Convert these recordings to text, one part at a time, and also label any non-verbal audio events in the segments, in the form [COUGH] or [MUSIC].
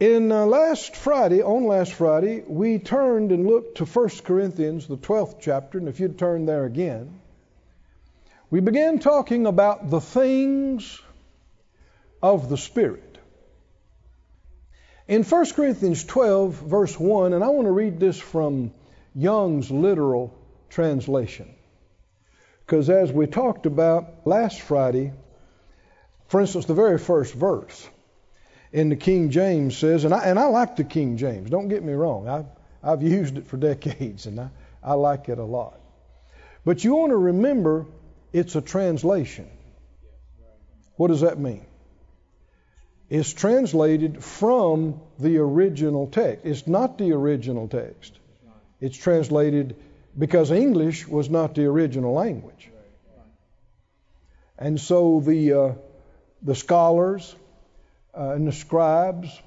In uh, last Friday, on last Friday, we turned and looked to 1 Corinthians, the 12th chapter, and if you'd turn there again, we began talking about the things of the Spirit. In 1 Corinthians 12, verse 1, and I want to read this from Young's literal translation. Because as we talked about last Friday, for instance, the very first verse, in the King James says, and I, and I like the King James, don't get me wrong. I've, I've used it for [LAUGHS] decades and I, I like it a lot. But you want to remember it's a translation. What does that mean? It's translated from the original text. It's not the original text. It's translated because English was not the original language. And so the, uh, the scholars, uh, and the scribes,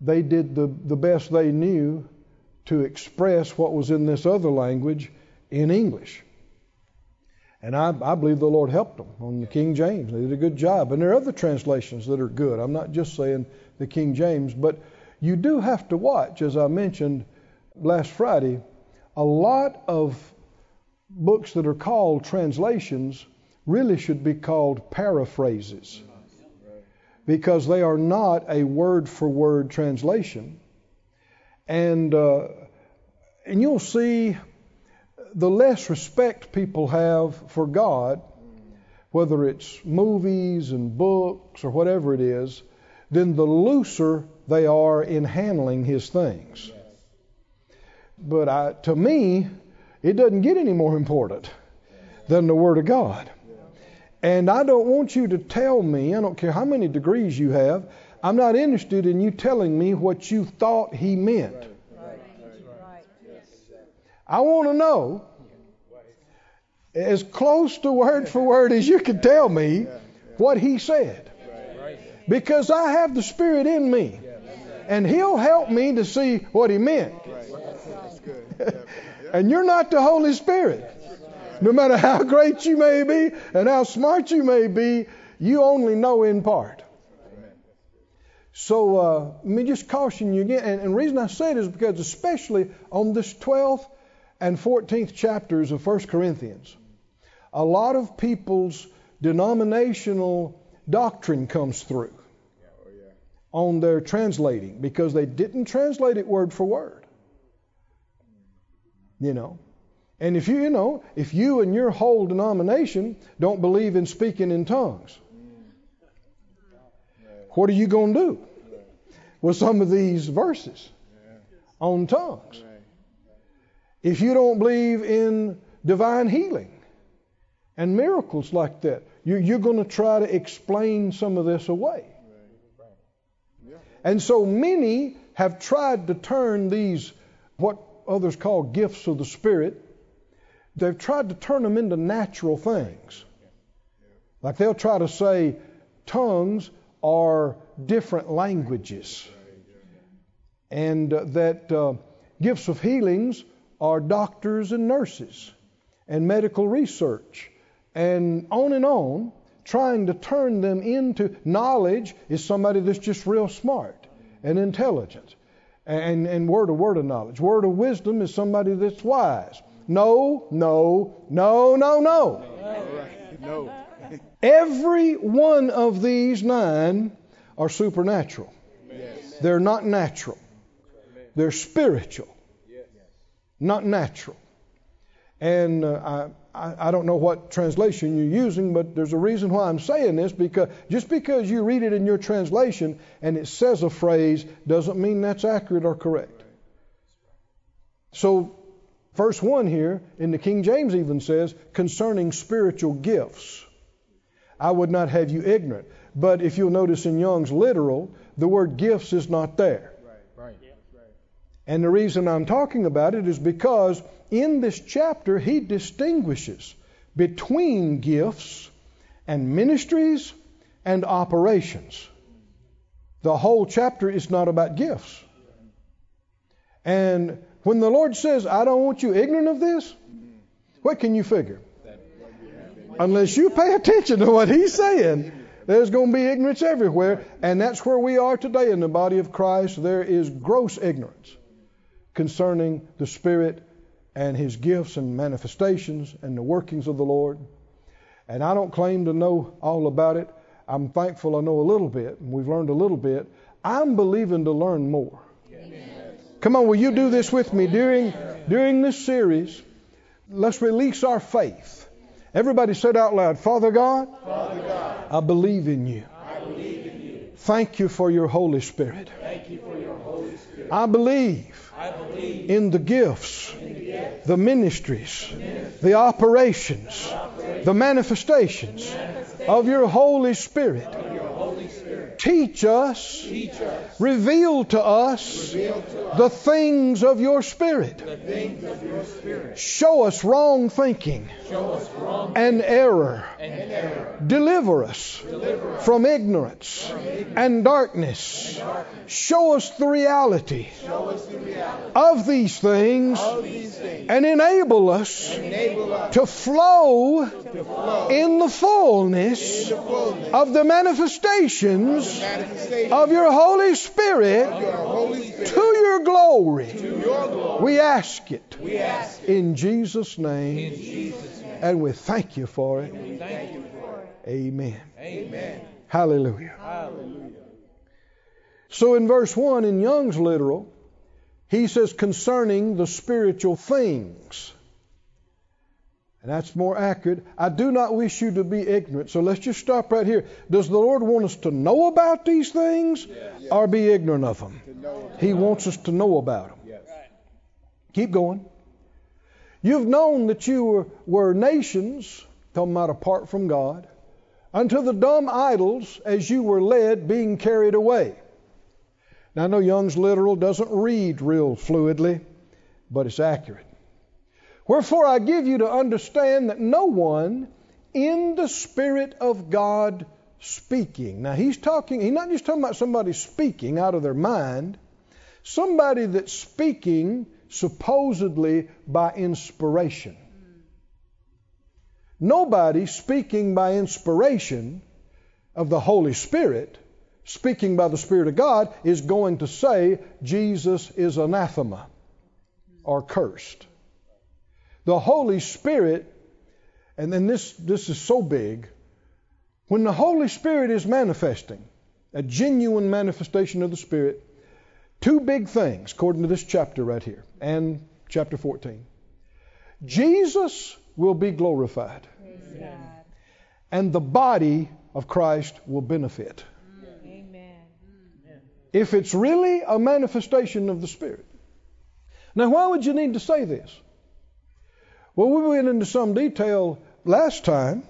they did the, the best they knew to express what was in this other language in English. And I, I, believe the Lord helped them on the King James. They did a good job. And there are other translations that are good. I'm not just saying the King James, but you do have to watch, as I mentioned last Friday, a lot of books that are called translations really should be called paraphrases because they are not a word for word translation. And, uh, and you'll see the less respect people have for God, whether it's movies and books or whatever it is, then the looser they are in handling His things. But I, to me, it doesn't get any more important than the Word of God. And I don't want you to tell me, I don't care how many degrees you have, I'm not interested in you telling me what you thought he meant. I want to know, as close to word for word as you can tell me, what he said. Because I have the Spirit in me. And he'll help me to see what he meant. [LAUGHS] and you're not the Holy Spirit. No matter how great you may be and how smart you may be, you only know in part. So uh, let me just caution you again. And, the reason I say it is because, especially on this 12th and 14th chapters of 1 Corinthians, a lot of people's denominational doctrine comes through on their translating because they didn't translate it word for word. You know, and if you, you know, if you and your whole denomination don't believe in speaking in tongues, what are you going to do with some of these verses on tongues? If you don't believe in divine healing and miracles like that, you're going to try to explain some of this away. And so many have tried to turn these, what others call gifts of the Spirit, they've tried to turn them into natural things. Like they'll try to say tongues are different languages, and uh, that uh, gifts of healings are doctors and nurses, and medical research, and on and on, trying to turn them into knowledge is somebody that's just real smart and intelligent. And, and word of word of knowledge. Word of wisdom is somebody that's wise. No, no, no, no, no. No. Every one of these nine are supernatural. They're not natural. They're spiritual, not natural. And uh, I, I don't know what translation you're using, but there's a reason why I'm saying this because just because you read it in your translation and it says a phrase doesn't mean that's accurate or correct. So Verse 1 here in the King James even says, concerning spiritual gifts. I would not have you ignorant. But if you'll notice in Young's literal, the word gifts is not there. Right, right. And the reason I'm talking about it is because in this chapter he distinguishes between gifts and ministries and operations. The whole chapter is not about gifts. And when the Lord says, I don't want you ignorant of this, what can you figure? Unless you pay attention to what He's saying, There's going to be ignorance everywhere, and that's where we are today in the body of Christ. There is gross ignorance concerning the Spirit and His gifts and manifestations and the workings of the Lord. And I don't claim to know all about it. I'm thankful I know a little bit, and we've learned a little bit. I'm believing to learn more. Come on, will you do this with me during during this series? Let's release our faith. Everybody said out loud, Father God, Father God, I believe in you. I believe in you. Thank you for your Holy Spirit. Thank you for your Holy Spirit. I believe I believe in the gifts, in the gift, the ministries, the operations, the manifestations of your Holy of your Holy Spirit. Teach us, Teach us, reveal to us reveal to us the things of your Spirit. of your Spirit. Show us wrong thinking Show us wrong and error. and error. Deliver us Deliver us from ignorance and darkness. Show us the reality Show us the reality of these things of these things. and enable us Enable us to flow to flow in the fullness in the fullness of the manifestations manifestation of your Holy Spirit your Holy Spirit to your glory. to your glory. We ask it We ask it in Jesus' name in Jesus' name. and we thank you for it. You for it. Amen. Amen. Hallelujah. Hallelujah. So in verse 1 in Young's literal, he says concerning the spiritual things. And that's more accurate. I do not wish you to be ignorant. So let's just stop right here. Does the Lord want us to know about these things or be ignorant of them? He wants us to know about them. Yes. Keep going. You've known that you were, were nations, talking about apart from God, unto the dumb idols as you were led, being carried away. Now, I know Young's literal doesn't read real fluidly, but it's accurate. Wherefore I give you to understand that no one in the Spirit of God speaking. Now, he's talking, he's not just talking about somebody speaking out of their mind, somebody that's speaking supposedly by inspiration. Nobody speaking by inspiration of the Holy Spirit, speaking by the Spirit of God, is going to say Jesus is anathema or cursed. The Holy Spirit, and then this, this is so big, when the Holy Spirit is manifesting, a genuine manifestation of the Spirit, two big things according to this chapter right here and chapter 14. Jesus will be glorified, and the body of Christ will benefit. Amen. If it's really a manifestation of the Spirit. Now, why would you need to say this? Well, we went into some detail last time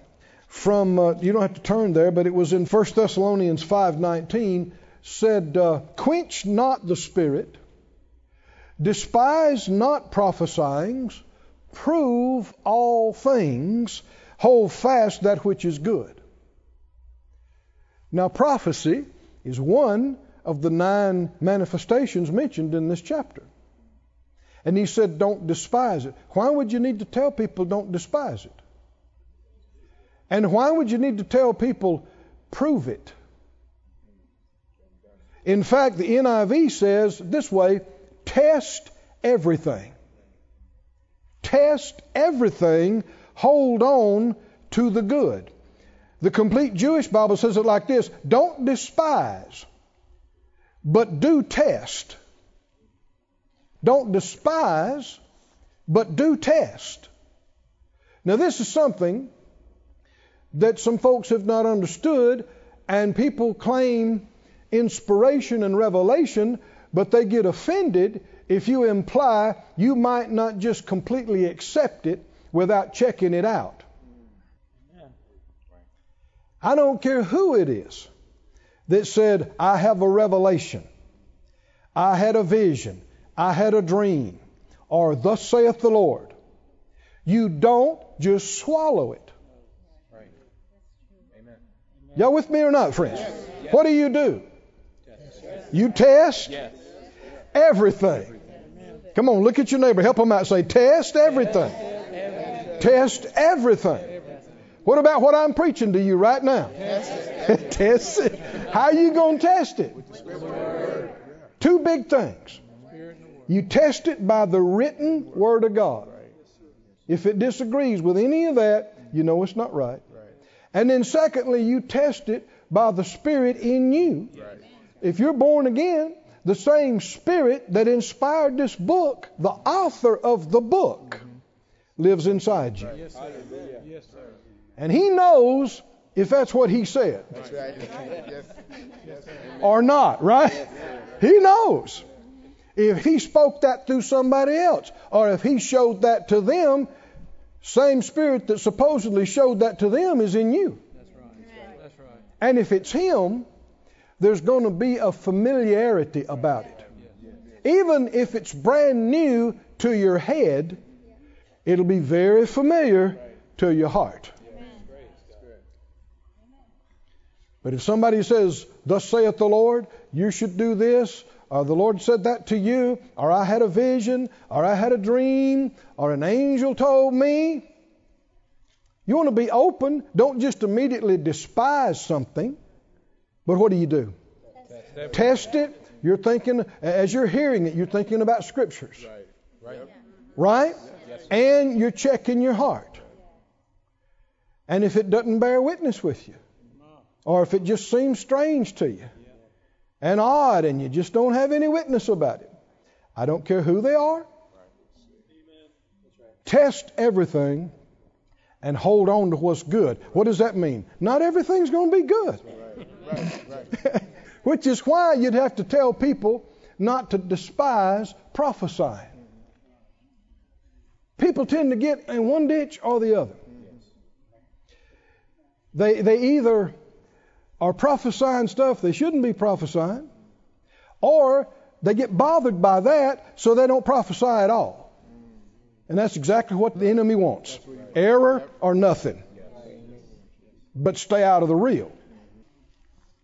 from, uh, you don't have to turn there, but it was in 1 Thessalonians 5.19, said, uh, quench not the Spirit, despise not prophesying, prove all things, hold fast that which is good. Now, prophecy is one of the nine manifestations mentioned in this chapter. And he said, don't despise it. Why would you need to tell people don't despise it? And why would you need to tell people prove it? In fact, the NIV says this way test everything. Test everything, hold on to the good. The complete Jewish Bible says it like this don't despise, but do test. Don't despise, but do test. Now, this is something that some folks have not understood, and people claim inspiration and revelation, but they get offended if you imply you might not just completely accept it without checking it out. I don't care who it is that said, I have a revelation, I had a vision, I had a dream, or thus saith the Lord. You don't just swallow it. Right. Amen. Y'all with me or not, friends? What do you do? You test Yes. everything. Come on, look at your neighbor. Help them out. Say, test everything. Test everything. What about what I'm preaching to you right now? [LAUGHS] test it. How you going to test it? Two big things. You test it by the written Word of God. If it disagrees with any of that, you know it's not right. And then, secondly, you test it by the Spirit in you. If you're born again, the same Spirit that inspired this book, the author of the book, lives inside you. And He knows if that's what He said right. [LAUGHS] or not, right? He knows. If He spoke that through somebody else, or if He showed that to them, same Spirit that supposedly showed that to them is in you. That's right. And if it's Him, there's going to be a familiarity about it. Even if it's brand new to your head, it'll be very familiar to your heart. But if somebody says, Thus saith the Lord, you should do this, or the Lord said that to you, or I had a vision, or I had a dream, or an angel told me, you want to be open. Don't just immediately despise something. But what do you do? Test it. You're thinking, as you're hearing it, you're thinking about scriptures. Right. Right? And you're checking your heart. And if it doesn't bear witness with you, or if it just seems strange to you and odd and you just don't have any witness about it, I don't care who they are. Test everything and hold on to what's good. What does that mean? Not everything's going to be good. [LAUGHS] Which is why you'd have to tell people not to despise prophesying. People tend to get in one ditch or the other. They, they either are prophesying stuff they shouldn't be prophesying, or they get bothered by that so they don't prophesy at all. And that's exactly what the enemy wants error or nothing. But stay out of the real.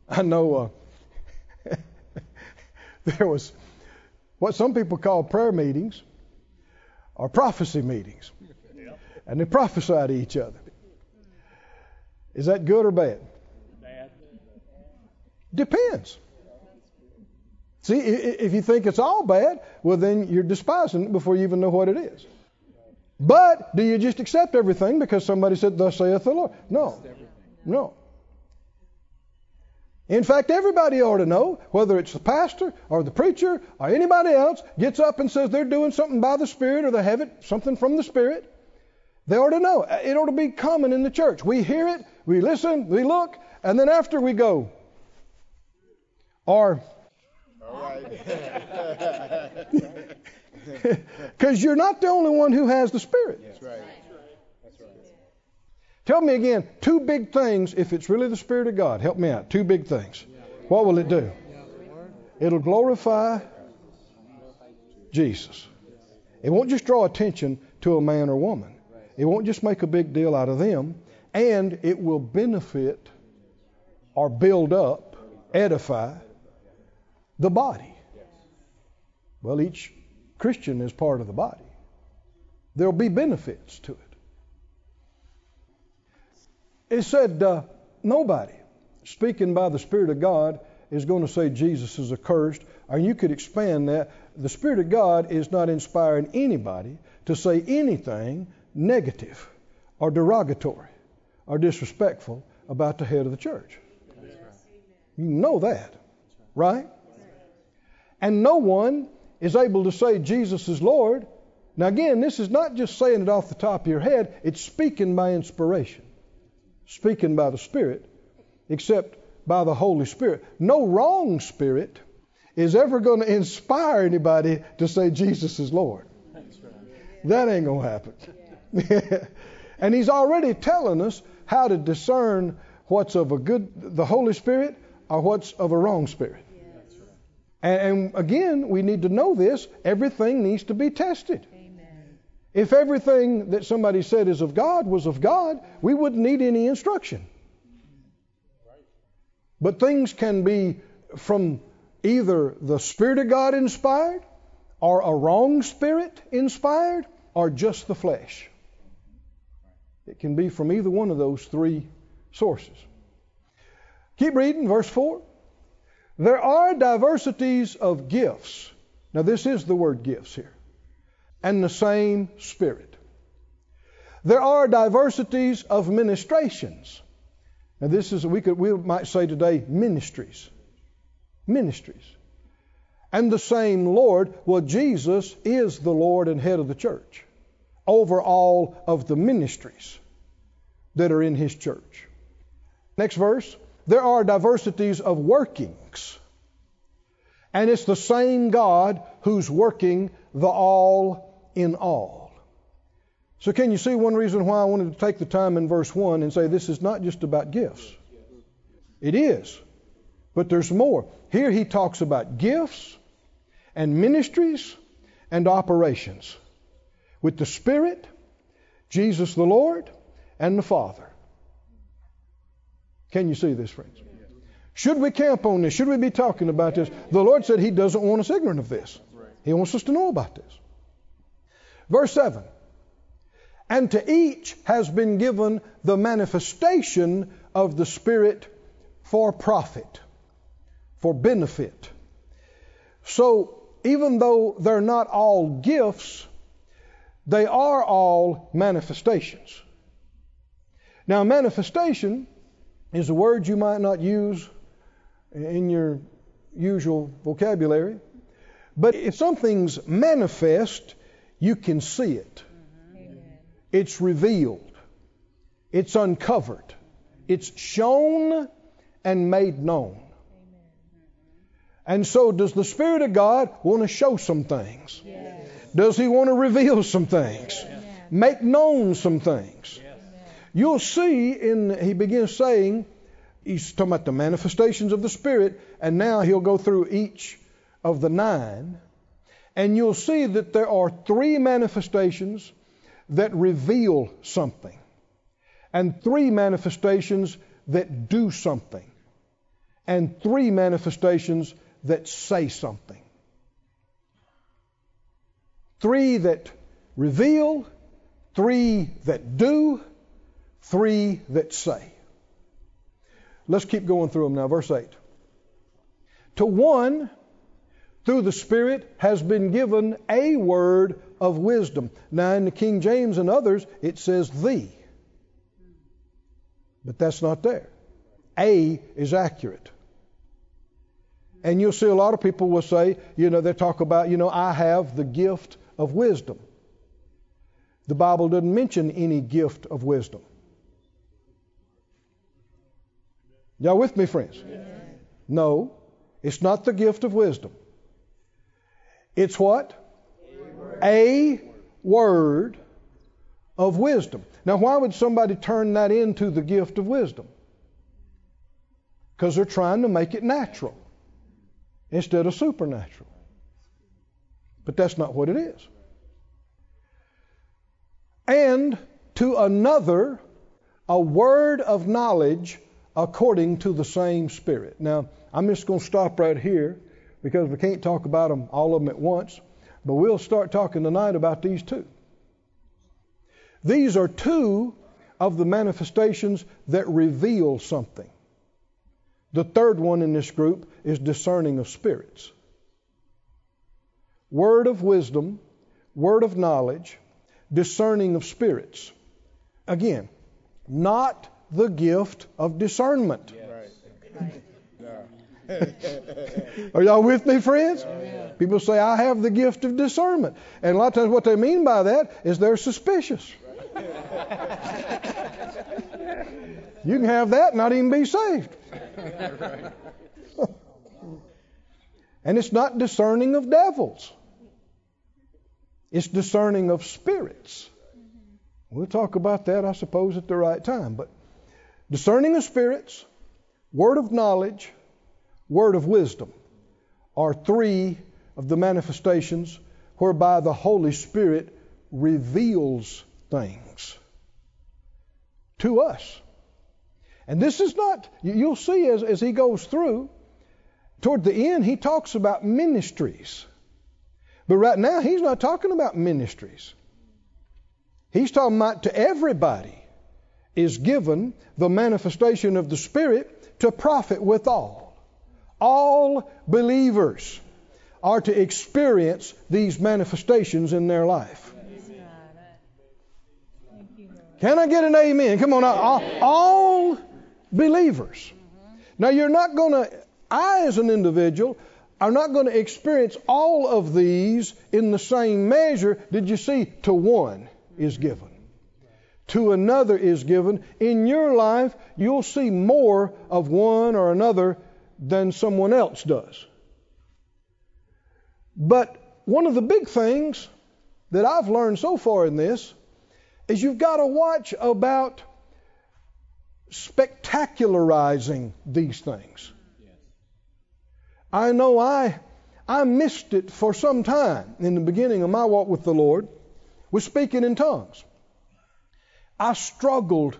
I know uh, [LAUGHS] there was what some people call prayer meetings or prophecy meetings. And they prophesy to each other. Is that good or bad? Bad. Depends. See, if you think it's all bad, well, then you're despising it before you even know what it is. But do you just accept everything because somebody said, Thus saith the Lord? No. No. In fact, everybody ought to know, whether it's the pastor or the preacher or anybody else, gets up and says they're doing something by the Spirit or they have it, something from the Spirit. They ought to know. It ought to be common in the church. We hear it, we listen, we look, and then after we go. Or, All right. [LAUGHS] because you're not the only one who has the Spirit. That's right. That's right. Tell me again, two big things if it's really the Spirit of God. Help me out. Two big things. What will it do? It'll glorify Jesus. It won't just draw attention to a man or woman. It won't just make a big deal out of them. And it will benefit or build up, edify the body. Well, each Christian is part of the body. There'll be benefits to it. It said, uh, nobody speaking by the Spirit of God is going to say Jesus is accursed. Or you could expand that. The Spirit of God is not inspiring anybody to say anything negative or derogatory or disrespectful about the head of the church. You know that, right? And no one is able to say Jesus is Lord. Now, again, this is not just saying it off the top of your head, it's speaking by inspiration speaking by the Spirit, except by the Holy Spirit. No wrong spirit is ever going to inspire anybody to say Jesus is Lord. That ain't going to happen. [LAUGHS] and He's already telling us how to discern what's of a good, the Holy Spirit, or what's of a wrong spirit. And, and again, we need to know this. Everything needs to be tested. If everything that somebody said is of God was of God, we wouldn't need any instruction. But things can be from either the Spirit of God inspired, or a wrong spirit inspired, or just the flesh. It can be from either one of those three sources. Keep reading, verse 4. There are diversities of gifts. Now, this is the word gifts here. And the same Spirit. There are diversities of ministrations. Now, this is, we, could, we might say today, ministries. Ministries. And the same Lord. Well, Jesus is the Lord and head of the church over all of the ministries that are in His church. Next verse. There are diversities of workings. And it's the same God who's working the all in all. So, can you see one reason why I wanted to take the time in verse 1 and say this is not just about gifts? It is, but there's more. Here he talks about gifts and ministries and operations with the Spirit, Jesus the Lord, and the Father. Can you see this, friends? Should we camp on this? Should we be talking about this? The Lord said He doesn't want us ignorant of this. He wants us to know about this. Verse 7 And to each has been given the manifestation of the Spirit for profit, for benefit. So, even though they're not all gifts, they are all manifestations. Now, manifestation is a word you might not use in your usual vocabulary, but if something's manifest, you can see it. Mm-hmm. It's revealed, it's uncovered, it's shown and made known. And so, does the Spirit of God want to show some things? Yes. Does He want to reveal some things? Make known some things? You'll see in, he begins saying, he's talking about the manifestations of the Spirit, and now he'll go through each of the nine. And you'll see that there are three manifestations that reveal something, and three manifestations that do something, and three manifestations that say something. Three that reveal, three that do, three that say. Let's keep going through them now. Verse 8. To one, through the Spirit, has been given a word of wisdom. Now, in the King James and others, it says the. But that's not there. A is accurate. And you'll see a lot of people will say, you know, they talk about, you know, I have the gift of wisdom. The Bible doesn't mention any gift of wisdom. Y'all with me, friends? No, it's not the gift of wisdom. It's what? A word of wisdom. Now, why would somebody turn that into the gift of wisdom? Because they're trying to make it natural instead of supernatural. But that's not what it is. And to another, a word of knowledge according to the same Spirit. Now, I'm just going to stop right here because we can't talk about them all of them at once, but we'll start talking tonight about these two. These are two of the manifestations that reveal something. The third one in this group is discerning of spirits. Word of wisdom, word of knowledge, discerning of spirits. Again, not the gift of discernment. [LAUGHS] Are y'all with me, friends? People say, I have the gift of discernment. And a lot of times, what they mean by that is they're suspicious. [LAUGHS] you can have that and not even be saved. [LAUGHS] and it's not discerning of devils, it's discerning of spirits. Mm-hmm. We'll talk about that, I suppose, at the right time. But discerning of spirits, word of knowledge, word of wisdom are three of the manifestations whereby the Holy Spirit reveals things to us. And this is not, you'll see as, as he goes through, toward the end, he talks about ministries. But right now, he's not talking about ministries. He's talking about to everybody is given the manifestation of the Spirit to profit withal. All believers are to experience these manifestations in their life. Can I get an amen? Come on, all, all believers. Now, you're not going to, I as an individual, are not going to experience all of these in the same measure. Did you see? To one is given, to another is given. In your life, you'll see more of one or another than someone else does. But one of the big things that I've learned so far in this is you've got to watch about spectacularizing these things. I know I I missed it for some time in the beginning of my walk with the Lord with speaking in tongues. I struggled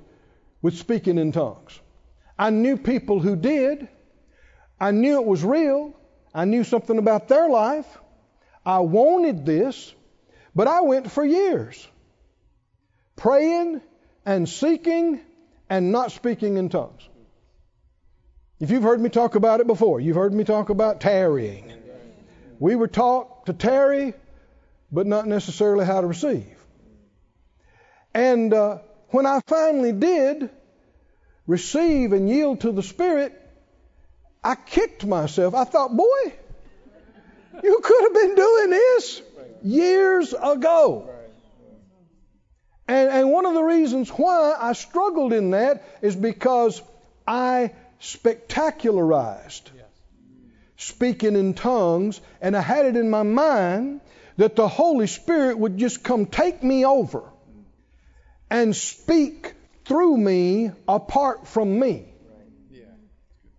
with speaking in tongues. I knew people who did. I knew it was real. I knew something about their life. I wanted this, but I went for years praying and seeking and not speaking in tongues. If you've heard me talk about it before, you've heard me talk about tarrying. We were taught to tarry, but not necessarily how to receive. And uh, when I finally did receive and yield to the Spirit, I kicked myself. I thought, boy, you could have been doing this years ago. And, and one of the reasons why I struggled in that is because I spectacularized speaking in tongues, and I had it in my mind that the Holy Spirit would just come take me over and speak through me apart from me.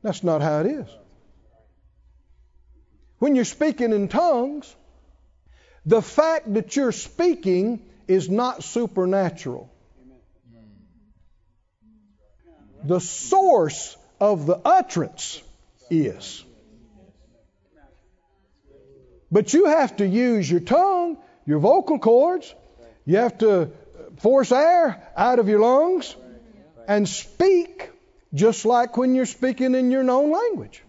That's not how it is. When you're speaking in tongues, the fact that you're speaking is not supernatural. The source of the utterance is. But you have to use your tongue, your vocal cords. You have to force air out of your lungs and speak just like when you're speaking in your known language.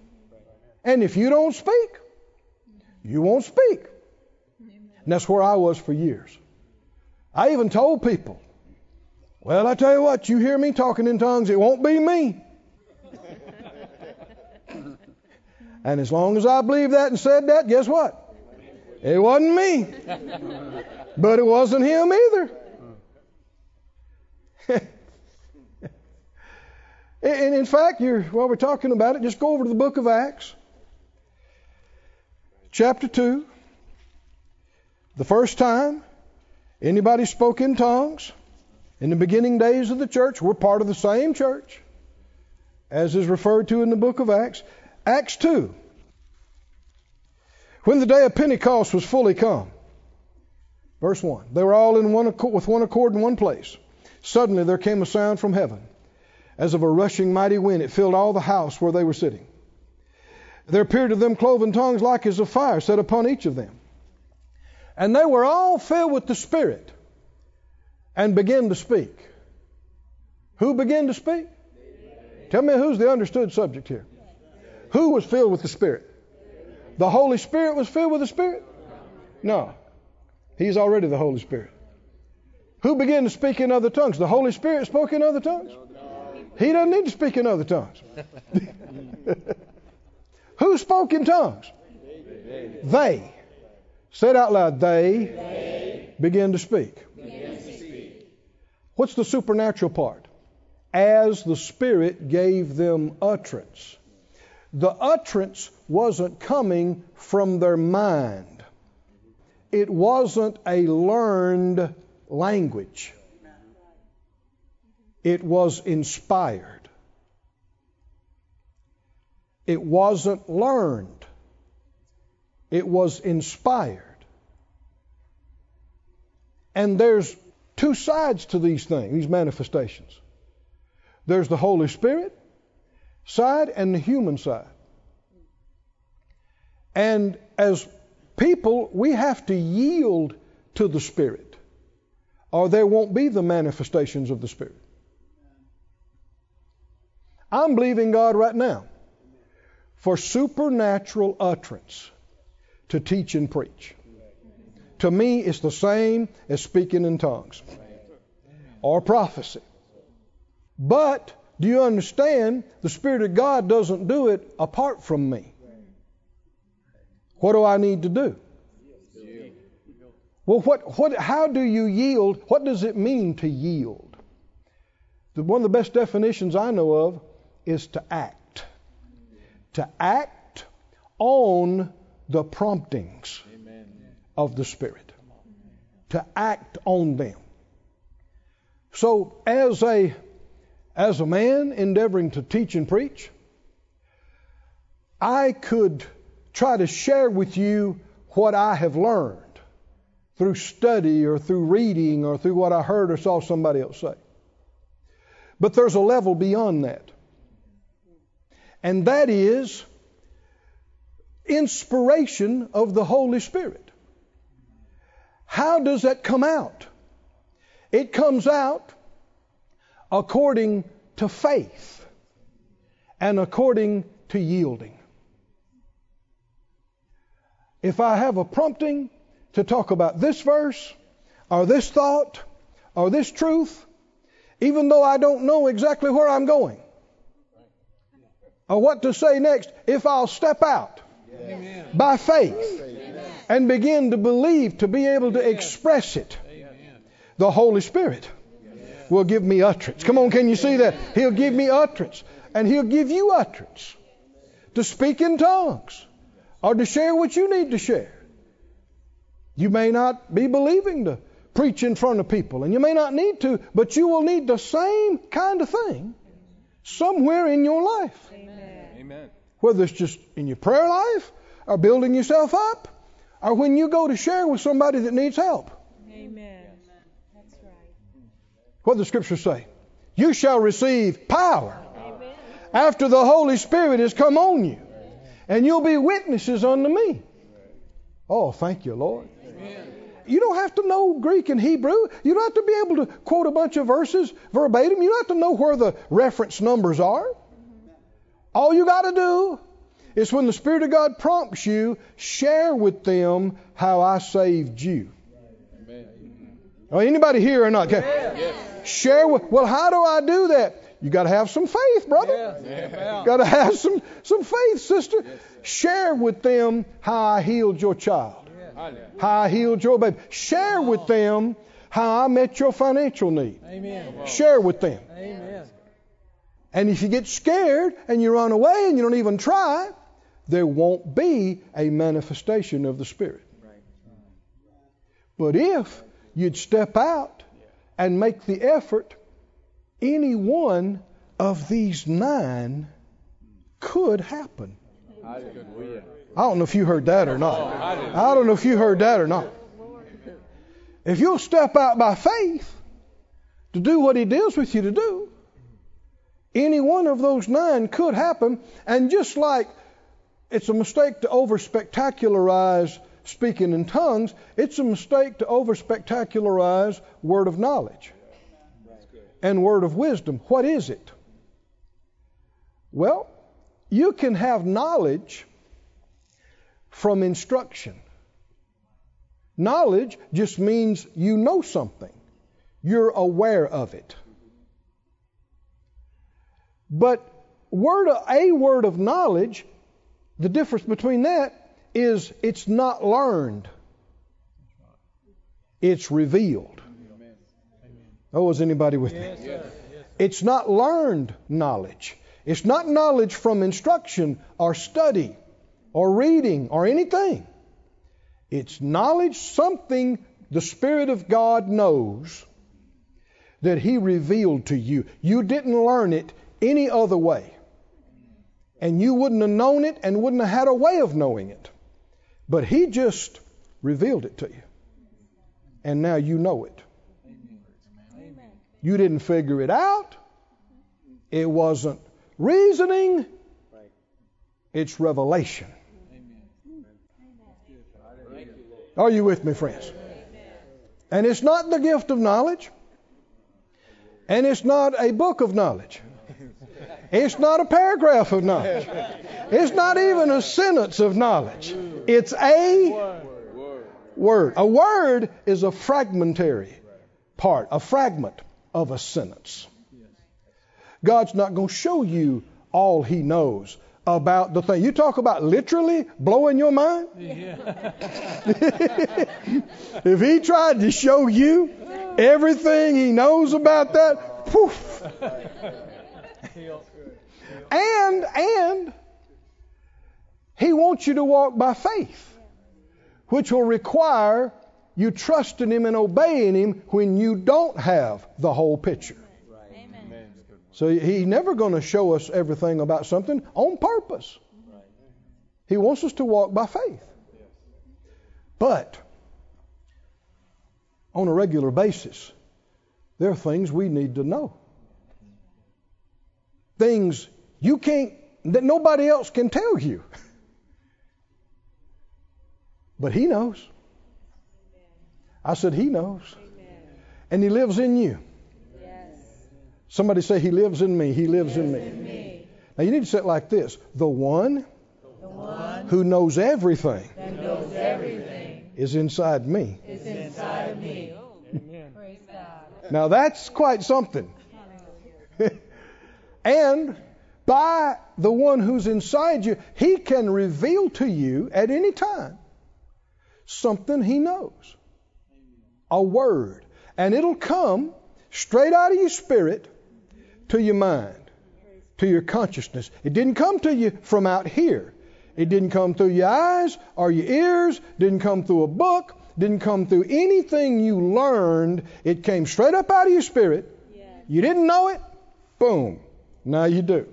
And if you don't speak, you won't speak. And that's where I was for years. I even told people, well, I tell you what, you hear me talking in tongues, it won't be me. [LAUGHS] and as long as I believed that and said that, guess what? It wasn't me. but it wasn't him either. [LAUGHS] and in fact, while we're talking about it, just go over to the book of Acts, chapter 2. The first time anybody spoke in tongues in the beginning days of the church, we're part of the same church as is referred to in the book of Acts. Acts 2. When the day of Pentecost was fully come, verse 1, they were all in one with one accord in one place. Suddenly there came a sound from heaven, as of a rushing mighty wind. It filled all the house where they were sitting. There appeared to them cloven tongues like as of fire set upon each of them. And they were all filled with the Spirit and began to speak. Who began to speak? Tell me who's the understood subject here. Who was filled with the Spirit? The Holy Spirit was filled with the Spirit? No. He's already the Holy Spirit. Who began to speak in other tongues? The Holy Spirit spoke in other tongues? He doesn't need to speak in other tongues. [LAUGHS] Who spoke in tongues? They. Say it out loud. They, began. To speak. What's the supernatural part? As the Spirit gave them utterance. The utterance wasn't coming from their mind. It wasn't a learned language. It was inspired. It wasn't learned. It was inspired. And there's two sides to these things, these manifestations. There's the Holy Spirit side and the human side. And as people, we have to yield to the Spirit, or there won't be the manifestations of the Spirit. I'm believing God right now for supernatural utterance to teach and preach. To me, it's the same as speaking in tongues or prophecy. But do you understand? The Spirit of God doesn't do it apart from me. What do I need to do? Well, what, what, how do you yield? What does it mean to yield? The, one of the best definitions I know of is to act. To act on the promptings of the Spirit. To act on them. So, as a as a man endeavoring to teach and preach, I could try to share with you what I have learned through study or through reading or through what I heard or saw somebody else say. But there's a level beyond that. And that is inspiration of the Holy Spirit. How does that come out? It comes out according to faith and according to yielding. If I have a prompting to talk about this verse or this thought or this truth, even though I don't know exactly where I'm going or what to say next, if I'll step out Amen. by faith Amen. and begin to believe, to be able to express it, the Holy Spirit will give me utterance. Come on, can you see that? He'll give me utterance. And He'll give you utterance to speak in tongues or to share what you need to share. You may not be believing to preach in front of people, and you may not need to, but you will need the same kind of thing somewhere in your life. Amen. Whether it's just in your prayer life, or building yourself up, or when you go to share with somebody that needs help. Amen. What does the scripture say? You shall receive power after the Holy Spirit has come on you, and you'll be witnesses unto me. Oh, thank you, Lord. You don't have to know Greek and Hebrew. You don't have to be able to quote a bunch of verses verbatim. You don't have to know where the reference numbers are. All you got to do is when the Spirit of God prompts you, share with them how I saved you. Oh, anybody here or not? Share with, well, how do I do that? You got to have some faith, brother. Yeah. Got to have some some faith, sister. Yes, Share with them how I healed your child, how I healed your baby. Share with them how I met your financial need. Amen. Share with them. Amen. And if you get scared and you run away and you don't even try, there won't be a manifestation of the Spirit. But if you'd step out and make the effort, any one of these nine could happen. I don't know if you heard that or not. Oh, I don't know if you heard that or not. If you'll step out by faith to do what He deals with you to do, any one of those nine could happen. And just like it's a mistake to over spectacularize speaking in tongues, it's a mistake to over spectacularize word of knowledge and word of wisdom. What is it? Well, you can have knowledge from instruction. Knowledge just means you know something, you're aware of it. But word, a word of knowledge, the difference between that is it's not learned, it's revealed. Oh, is anybody with me? It's not learned knowledge. It's not knowledge from instruction or study or reading or anything. It's knowledge, something the Spirit of God knows that He revealed to you. You didn't learn it any other way. And you wouldn't have known it and wouldn't have had a way of knowing it. But He just revealed it to you. And now you know it. You didn't figure it out. It wasn't reasoning. It's revelation. Are you with me, friends? And it's not the gift of knowledge. And it's not a book of knowledge. It's not a paragraph of knowledge. It's not even a sentence of knowledge. It's a word. A word is a fragmentary part, a fragment of a sentence. God's not going to show you all He knows about the thing. You talk about literally blowing your mind. [LAUGHS] if He tried to show you everything He knows about that, poof. And and He wants you to walk by faith, which will require you trusting Him and obeying Him when you don't have the whole picture. So He's never going to show us everything about something on purpose. He wants us to walk by faith. But on a regular basis, there are things we need to know. Things you can't, that nobody else can tell you. [LAUGHS] But He knows. I said, He knows. And He lives in you. Somebody say, He lives in me. He lives in me. Now you need to say it like this The one, who knows everything, is inside me. Amen. Now that's quite something. [LAUGHS] and by the one who's inside you, he can reveal to you at any time something he knows. A word. And it'll come straight out of your spirit to your mind, to your consciousness. It didn't come to you from out here. It didn't come through your eyes or your ears, didn't come through a book, didn't come through anything you learned. It came straight up out of your spirit. You didn't know it? Boom. Now you do.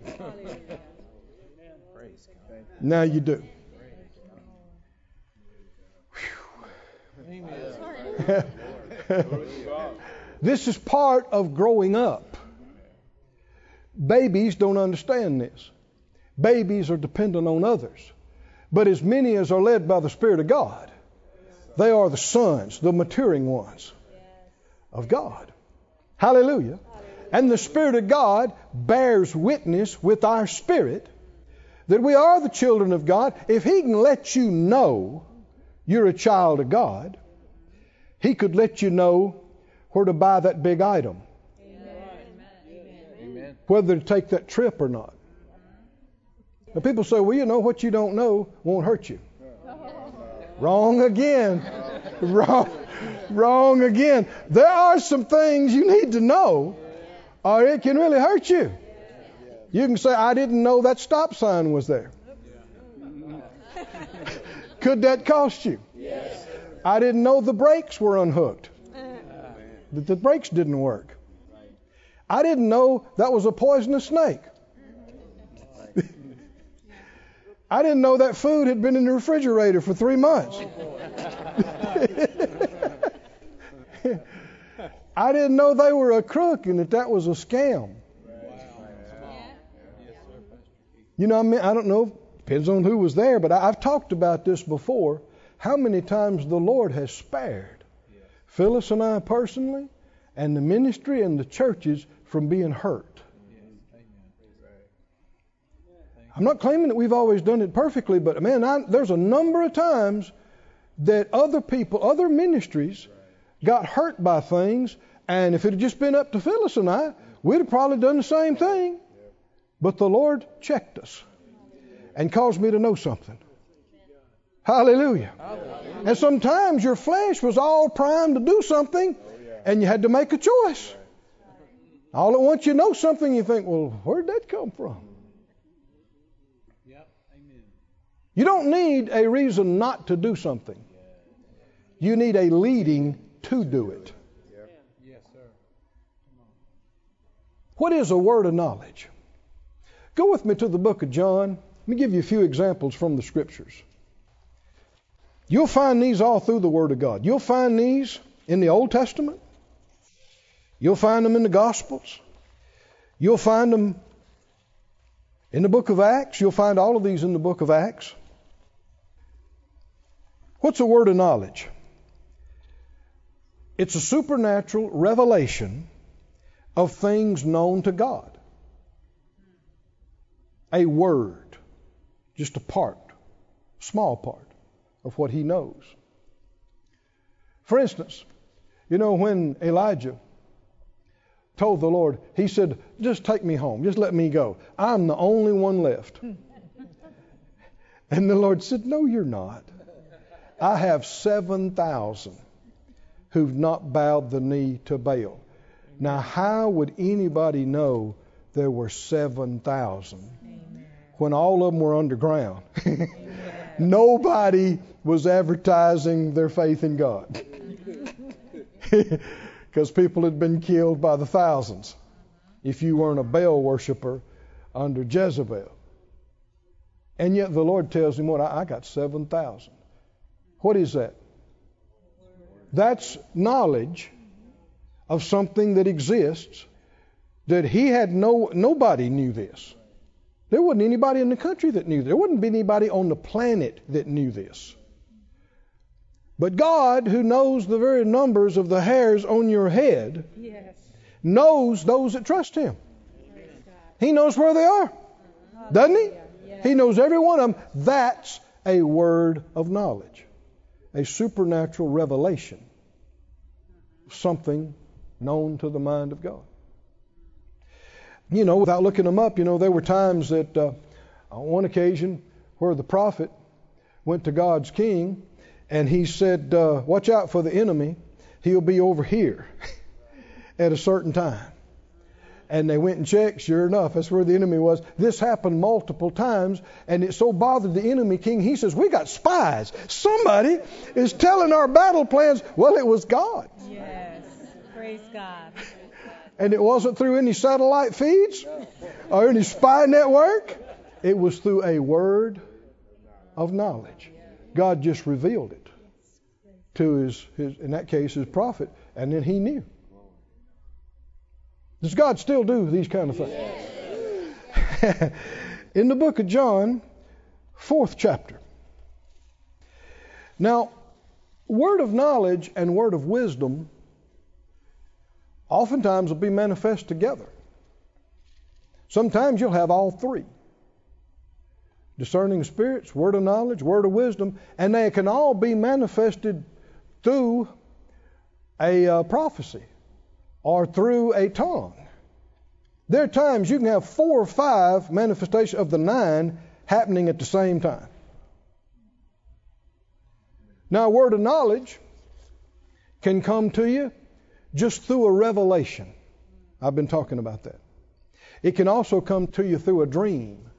Now you do. [LAUGHS] this is part of growing up. Babies don't understand this. Babies are dependent on others. But as many as are led by the Spirit of God, they are the sons, the maturing ones of God. Hallelujah. And the Spirit of God bears witness with our spirit that we are the children of God. If He can let you know you're a child of God, He could let you know where to buy that big item. Whether to take that trip or not. Now, people say, well, you know, what you don't know won't hurt you. Wrong again. [LAUGHS] wrong, wrong again. There are some things you need to know, or it can really hurt you. You can say, I didn't know that stop sign was there. [LAUGHS] Could that cost you? I didn't know the brakes were unhooked. That the brakes didn't work. I didn't know that was a poisonous snake. I didn't know that food had been in the refrigerator for three months. I didn't know they were a crook and that that was a scam. You know, I mean, I don't know, depends on who was there, but I, I've talked about this before. How many times the Lord has spared Phyllis and I personally, and the ministry and the churches from being hurt. I'm not claiming that we've always done it perfectly, but man, I, there's a number of times that other people, other ministries, got hurt by things, and if it had just been up to Phyllis and I, we'd have probably done the same thing. But the Lord checked us and caused me to know something. Hallelujah. And sometimes your flesh was all primed to do something, and you had to make a choice. All at once you know something, you think, well, where'd that come from? Yep. Amen. You don't need a reason not to do something. You need a leading to do it. Yes, sir. What is a word of knowledge? Go with me to the book of John. Let me give you a few examples from the scriptures. You'll find these all through the Word of God. You'll find these in the Old Testament. You'll find them in the Gospels. You'll find them in the book of Acts. You'll find all of these in the book of Acts. What's a word of knowledge? It's a supernatural revelation of things known to God. a word, just a part, small part of what he knows. For instance, you know, when Elijah told the Lord, he said, Just take me home, just let me go. I'm the only one left. [LAUGHS] and the Lord said, No, you're not. I have 7,000 who've not bowed the knee to Baal. Now, how would anybody know there were 7,000 when all of them were underground? [LAUGHS] Nobody was advertising their faith in God [LAUGHS] because people had been killed by the thousands if you weren't a Baal worshiper under Jezebel. And yet the Lord tells him, What? I, got 7,000. What is that? That's knowledge of something that exists that he had no, nobody knew this. There wasn't anybody in the country that knew. This. There wouldn't be anybody on the planet that knew this. But God, who knows the very numbers of the hairs on your head, Yes. knows those that trust Him. He knows where they are, doesn't He? He knows every one of them. That's a word of knowledge, a supernatural revelation, something known to the mind of God. You know, without looking them up, you know, there were times that uh, on one occasion where the prophet went to God's king and he said, uh, Watch out for the enemy. He'll be over here [LAUGHS] at a certain time. And they went and checked. Sure enough, that's where the enemy was. This happened multiple times, and it so bothered the enemy king. He says, "We got spies. Somebody is telling our battle plans." Well, it was God, Yes. Praise God. and it wasn't through any satellite feeds or any spy network. It was through a word of knowledge. God just revealed it to his, his in that case, his prophet, and then he knew. Does God still do these kind of things? [LAUGHS] In the book of John, fourth chapter. Now, word of knowledge and word of wisdom oftentimes will be manifest together. Sometimes you'll have all three discerning spirits, word of knowledge, word of wisdom, and they can all be manifested through a uh, prophecy or through a tongue. There are times you can have four or five manifestations of the nine happening at the same time. Now, a word of knowledge can come to you just through a revelation. I've been talking about that. It can also come to you through a dream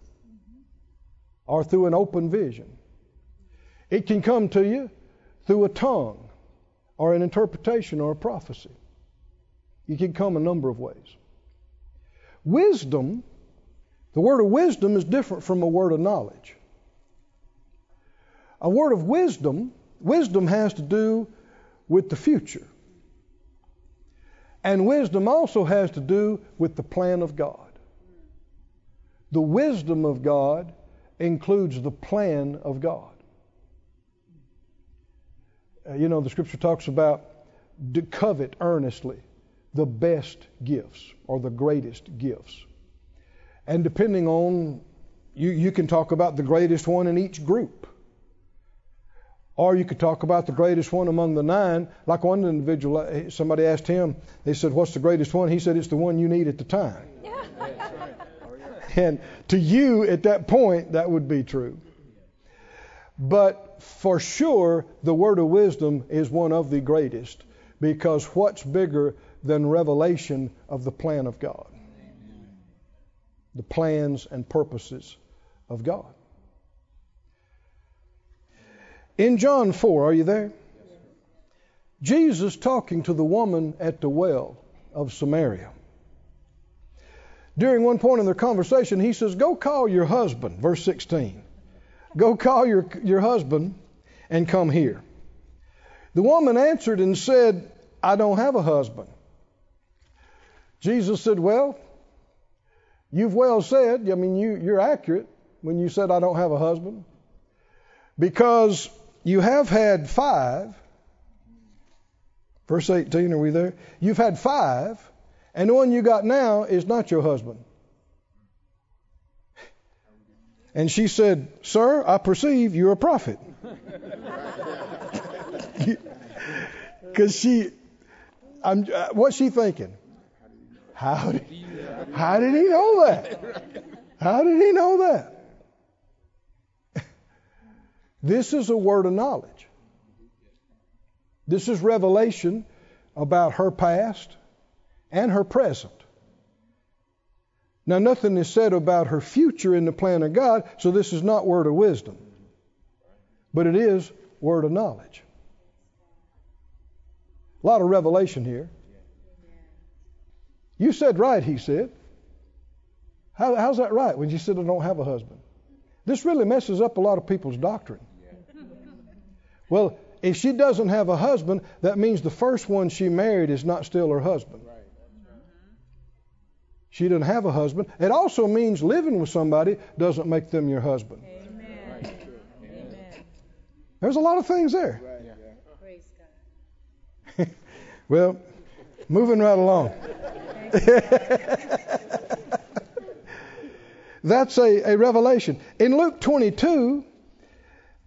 or through an open vision. It can come to you through a tongue or an interpretation or a prophecy. It can come a number of ways. Wisdom, the word of wisdom is different from a word of knowledge. A word of wisdom, wisdom has to do with the future. And wisdom also has to do with the plan of God. The wisdom of God includes the plan of God. Uh, you know, the scripture talks about to covet earnestly the best gifts or the greatest gifts. And depending on, you, you can talk about the greatest one in each group. Or you could talk about the greatest one among the nine. Like one individual, uh, somebody asked him, they said, What's the greatest one? He said, It's the one you need at the time. [LAUGHS] And to you, at that point, that would be true. But for sure, the word of wisdom is one of the greatest because what's bigger than revelation of the plan of God? The plans and purposes of God. In John 4, are you there? Jesus talking to the woman at the well of Samaria. During one point in their conversation, he says, Go call your husband, verse 16. Go call your, your husband and come here. The woman answered and said, I don't have a husband. Jesus said, Well, you've well said. I mean, you, you're accurate when you said, I don't have a husband. Because you have had five. Verse 18, are we there? You've had five, and the one you got now is not your husband. And she said, Sir, I perceive you're a prophet. [LAUGHS] Because she, I'm, uh, what's she thinking? How did, how did he know that? How did he know that? [LAUGHS] This is a word of knowledge. This is revelation about her past and her present. Now, nothing is said about her future in the plan of God, so this is not word of wisdom. But it is word of knowledge. A lot of revelation here. You said right, he said. How, how's that right when you said I don't have a husband? This really messes up a lot of people's doctrine. Well, if she doesn't have a husband, that means the first one she married is not still her husband. She doesn't have a husband. It also means living with somebody doesn't make them your husband. Amen. Amen. There's a lot of things there. Praise God. [LAUGHS] Well, moving right along. [LAUGHS] That's a, a revelation. In Luke 22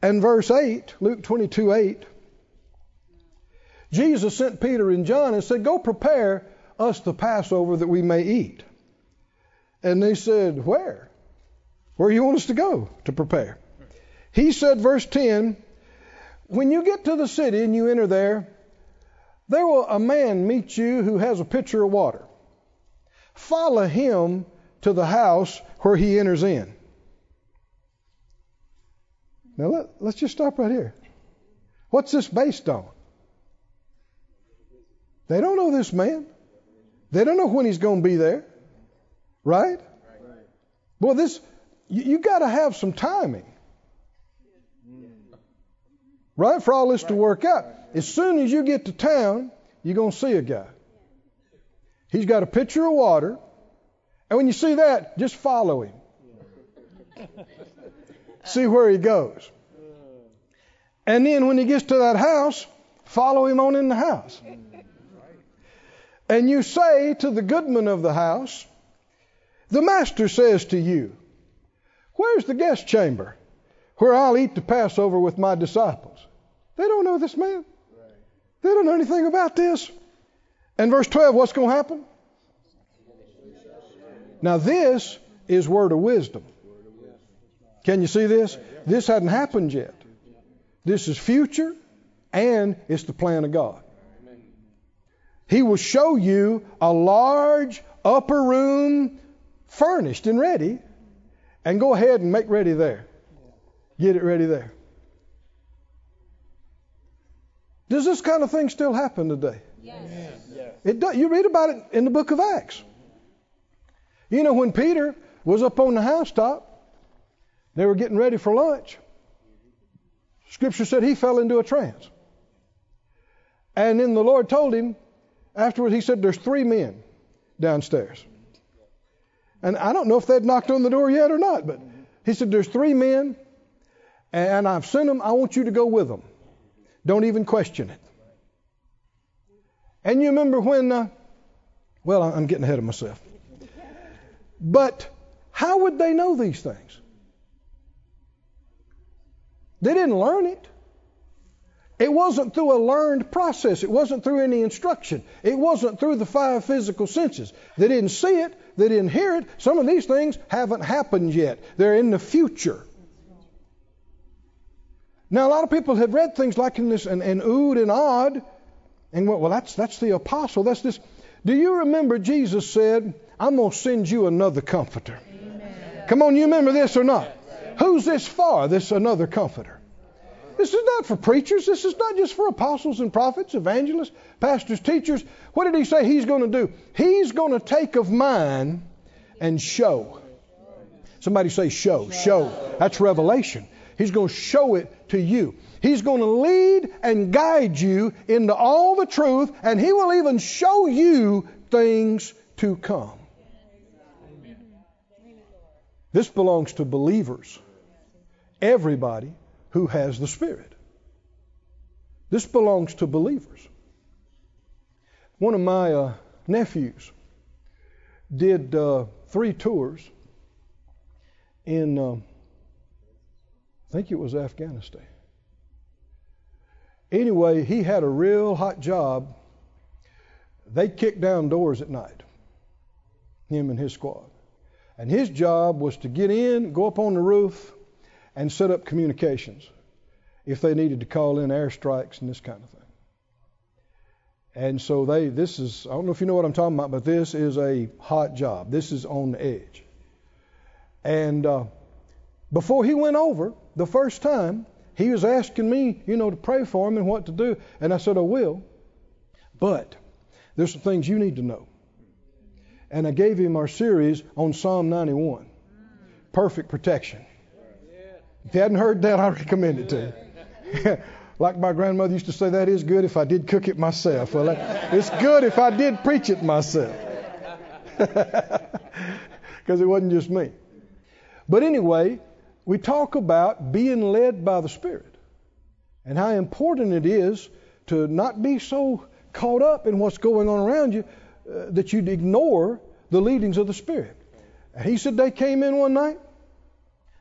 and verse 8, Luke 22 8, Jesus sent Peter and John and said, Go prepare us the Passover that we may eat. And they said, Where? Where you want us to go to prepare? He said, verse 10, When you get to the city and you enter there, there will a man meet you who has a pitcher of water. Follow him to the house where he enters in. Now let, let's just stop right here. What's this based on? They don't know this man. They don't know when he's going to be there. Right? Well, this you, you got to have some timing. Right? For all this to work out. As soon as you get to town, you're going to see a guy. He's got a pitcher of water. And when you see that, just follow him. [LAUGHS] see where he goes. And then when he gets to that house, follow him on in the house. And you say to the goodman of the house, The master says to you, Where's the guest chamber where I'll eat the Passover with my disciples? They don't know this man. They don't know anything about this. And verse 12, what's going to happen? Now, this is word of wisdom. Can you see this? This hadn't happened yet. This is future, and it's the plan of God. He will show you a large upper room furnished and ready, and go ahead and make ready there. Get it ready there. Does this kind of thing still happen today? Yes. It does. You read about it in the book of Acts. You know, when Peter was up on the housetop, they were getting ready for lunch. Scripture said he fell into a trance. And then the Lord told him, afterwards, he said, There's three men downstairs. And I don't know if they'd knocked on the door yet or not, but he said, There's three men, and I've sent them. I want you to go with them. Don't even question it. And you remember when, uh, well, I'm getting ahead of myself. But how would they know these things? They didn't learn it. It wasn't through a learned process. It wasn't through any instruction. It wasn't through the five physical senses. They didn't see it. They didn't hear it. Some of these things haven't happened yet. They're in the future. Now, a lot of people have read things like in this and, and oohed and odd and went, well, that's that's the apostle. That's this. Do you remember Jesus said, "I'm going to send you another comforter"? Amen. Come on, you remember this or not? Who's this for? This another comforter. This is not for preachers. This is not just for apostles and prophets, evangelists, pastors, teachers. What did he say he's going to do? He's going to take of mine and show. Somebody say show. Show. That's revelation. He's going to show it to you. He's going to lead and guide you into all the truth, and He will even show you things to come. This belongs to believers. Everybody who has the Spirit. This belongs to believers. One of my uh, nephews did uh, three tours in uh, I think it was Afghanistan. Anyway, he had a real hot job. They kicked down doors at night, him and his squad. And his job was to get in, go up on the roof, and set up communications if they needed to call in airstrikes and this kind of thing. And so they, this is, I don't know if you know what I'm talking about, but this is a hot job. This is on the edge. And uh, before he went over the first time, he was asking me, you know, to pray for him and what to do. And I said, I will. But there's some things you need to know. And I gave him our series on Psalm 91 Perfect Protection. If you hadn't heard that, I recommend it to you. [LAUGHS] like my grandmother used to say, that is good if I did cook it myself. Well, it's good if I did preach it myself. [LAUGHS] Because it wasn't just me. But anyway, we talk about being led by the Spirit and how important it is to not be so caught up in what's going on around you uh, that you'd ignore the leadings of the Spirit. And he said they came in one night.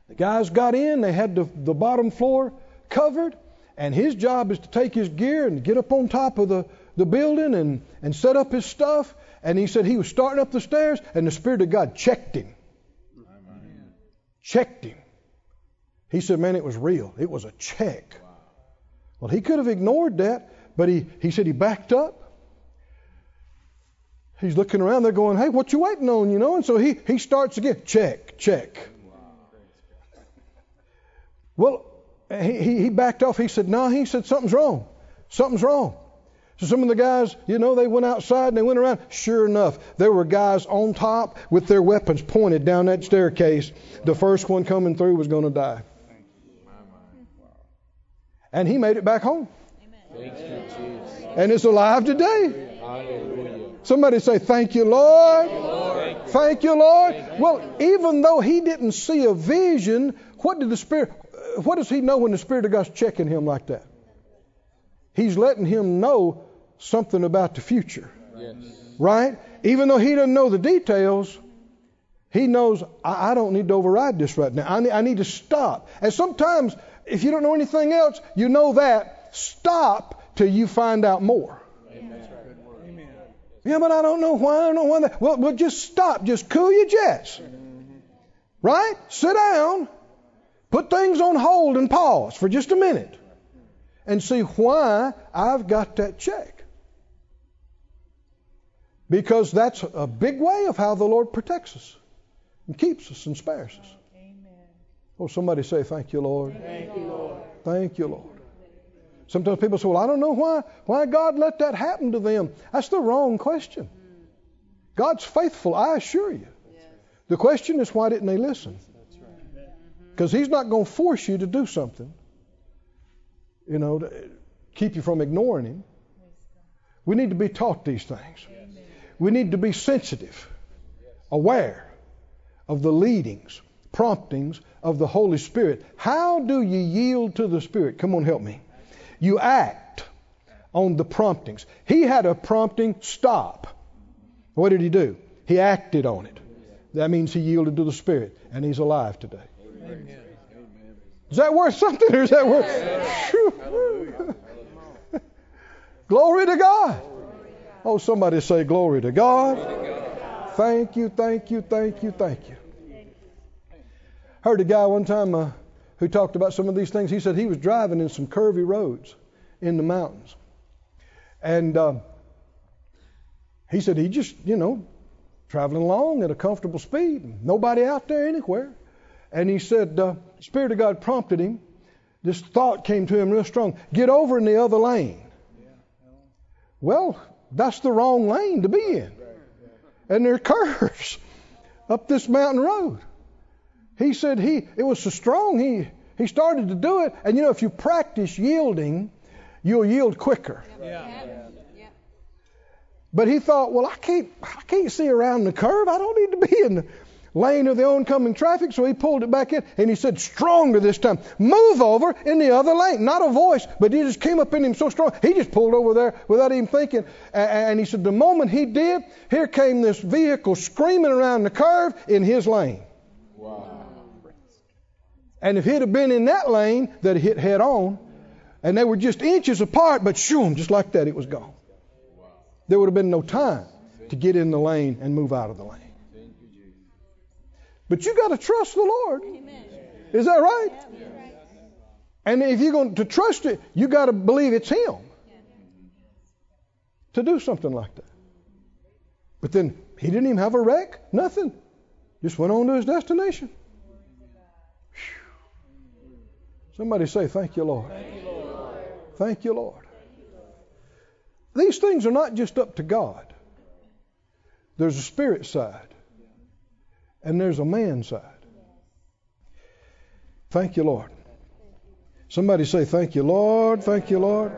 The guys got in, they had the, the bottom floor covered, and his job is to take his gear and get up on top of the, the building and, and set up his stuff. And he said he was starting up the stairs, and the Spirit of God checked him. Checked him. He said, Man, it was real. It was a check. Well, he could have ignored that, but he, he said he backed up. He's looking around, they're going, Hey, what you waiting on? You know? And so he, he starts again. Check, check. Well, he, he backed off. He said, No, he said, something's wrong. Something's wrong. So some of the guys, you know, they went outside and they went around. Sure enough, there were guys on top with their weapons pointed down that staircase. The first one coming through was going to die. And he made it back home. And it's alive today. Somebody say, Thank you, Lord. Thank you, Lord. Well, even though he didn't see a vision, what did the Spirit, what does he know when the Spirit of God's checking him like that? He's letting him know something about the future. Yes. Right? Even though he doesn't know the details, he knows I, I don't need to override this right now. I need, I need to stop. And sometimes, if you don't know anything else, you know that. Stop till you find out more. Yeah, but I don't know why. I don't know why. That. Well, well, just stop. Just cool your jets. Mm-hmm. Right? Sit down. Put things on hold and pause for just a minute and see why I've got that check. Because that's a big way of how the Lord protects us and keeps us and spares us. Amen. Oh, somebody say, Thank you, Lord. Thank you, Lord. Thank you, Lord. Sometimes people say, Well, I don't know why, why God let that happen to them. That's the wrong question. Mm. God's faithful, I assure you. The question is, why didn't they listen? Because He's not going to force you to do something, you know, to keep you from ignoring Him. We need to be taught these things. We need to be sensitive, aware of the leadings, promptings of the Holy Spirit. How do you yield to the Spirit? Come on, help me. You act on the promptings. He had a prompting, stop. What did he do? He acted on it. That means he yielded to the Spirit, and he's alive today. Is that worth something, or is that worth? Glory to God. Oh, somebody say glory to God. Thank you, thank you, thank you, thank you. Heard a guy one time uh, who talked about some of these things. He said he was driving in some curvy roads in the mountains. And uh, he said he just, you know, traveling along at a comfortable speed, nobody out there anywhere. And he said, uh, Spirit of God prompted him. This thought came to him real strong get over in the other lane. Well, that's the wrong lane to be in. And there are curves up this mountain road. He said he it was so strong he he started to do it. And you know, if you practice yielding, you'll yield quicker. Yeah. But he thought, well, I can't I can't see around the curve. I don't need to be in the lane of the oncoming traffic. So he pulled it back in and he said, stronger this time. Move over in the other lane. Not a voice, but he just came up in him so strong. He just pulled over there without even thinking. And he said, the moment he did, here came this vehicle screaming around the curve in his lane. Wow. And if he'd have been in that lane that hit head on, and they were just inches apart, but shoom, just like that, it was gone. There would have been no time to get in the lane and move out of the lane. But you got to trust the Lord. Is that right? And if you're going to trust it, you got to believe it's Him to do something like that. But then he didn't even have a wreck, nothing. Just went on to his destination. Whew. Somebody say, Thank you, Lord. Thank you, Lord. Thank you, Lord. These things are not just up to God. There's a spirit side, and there's a man side. Thank you, Lord. Somebody say, Thank you, Lord. Thank you, Lord.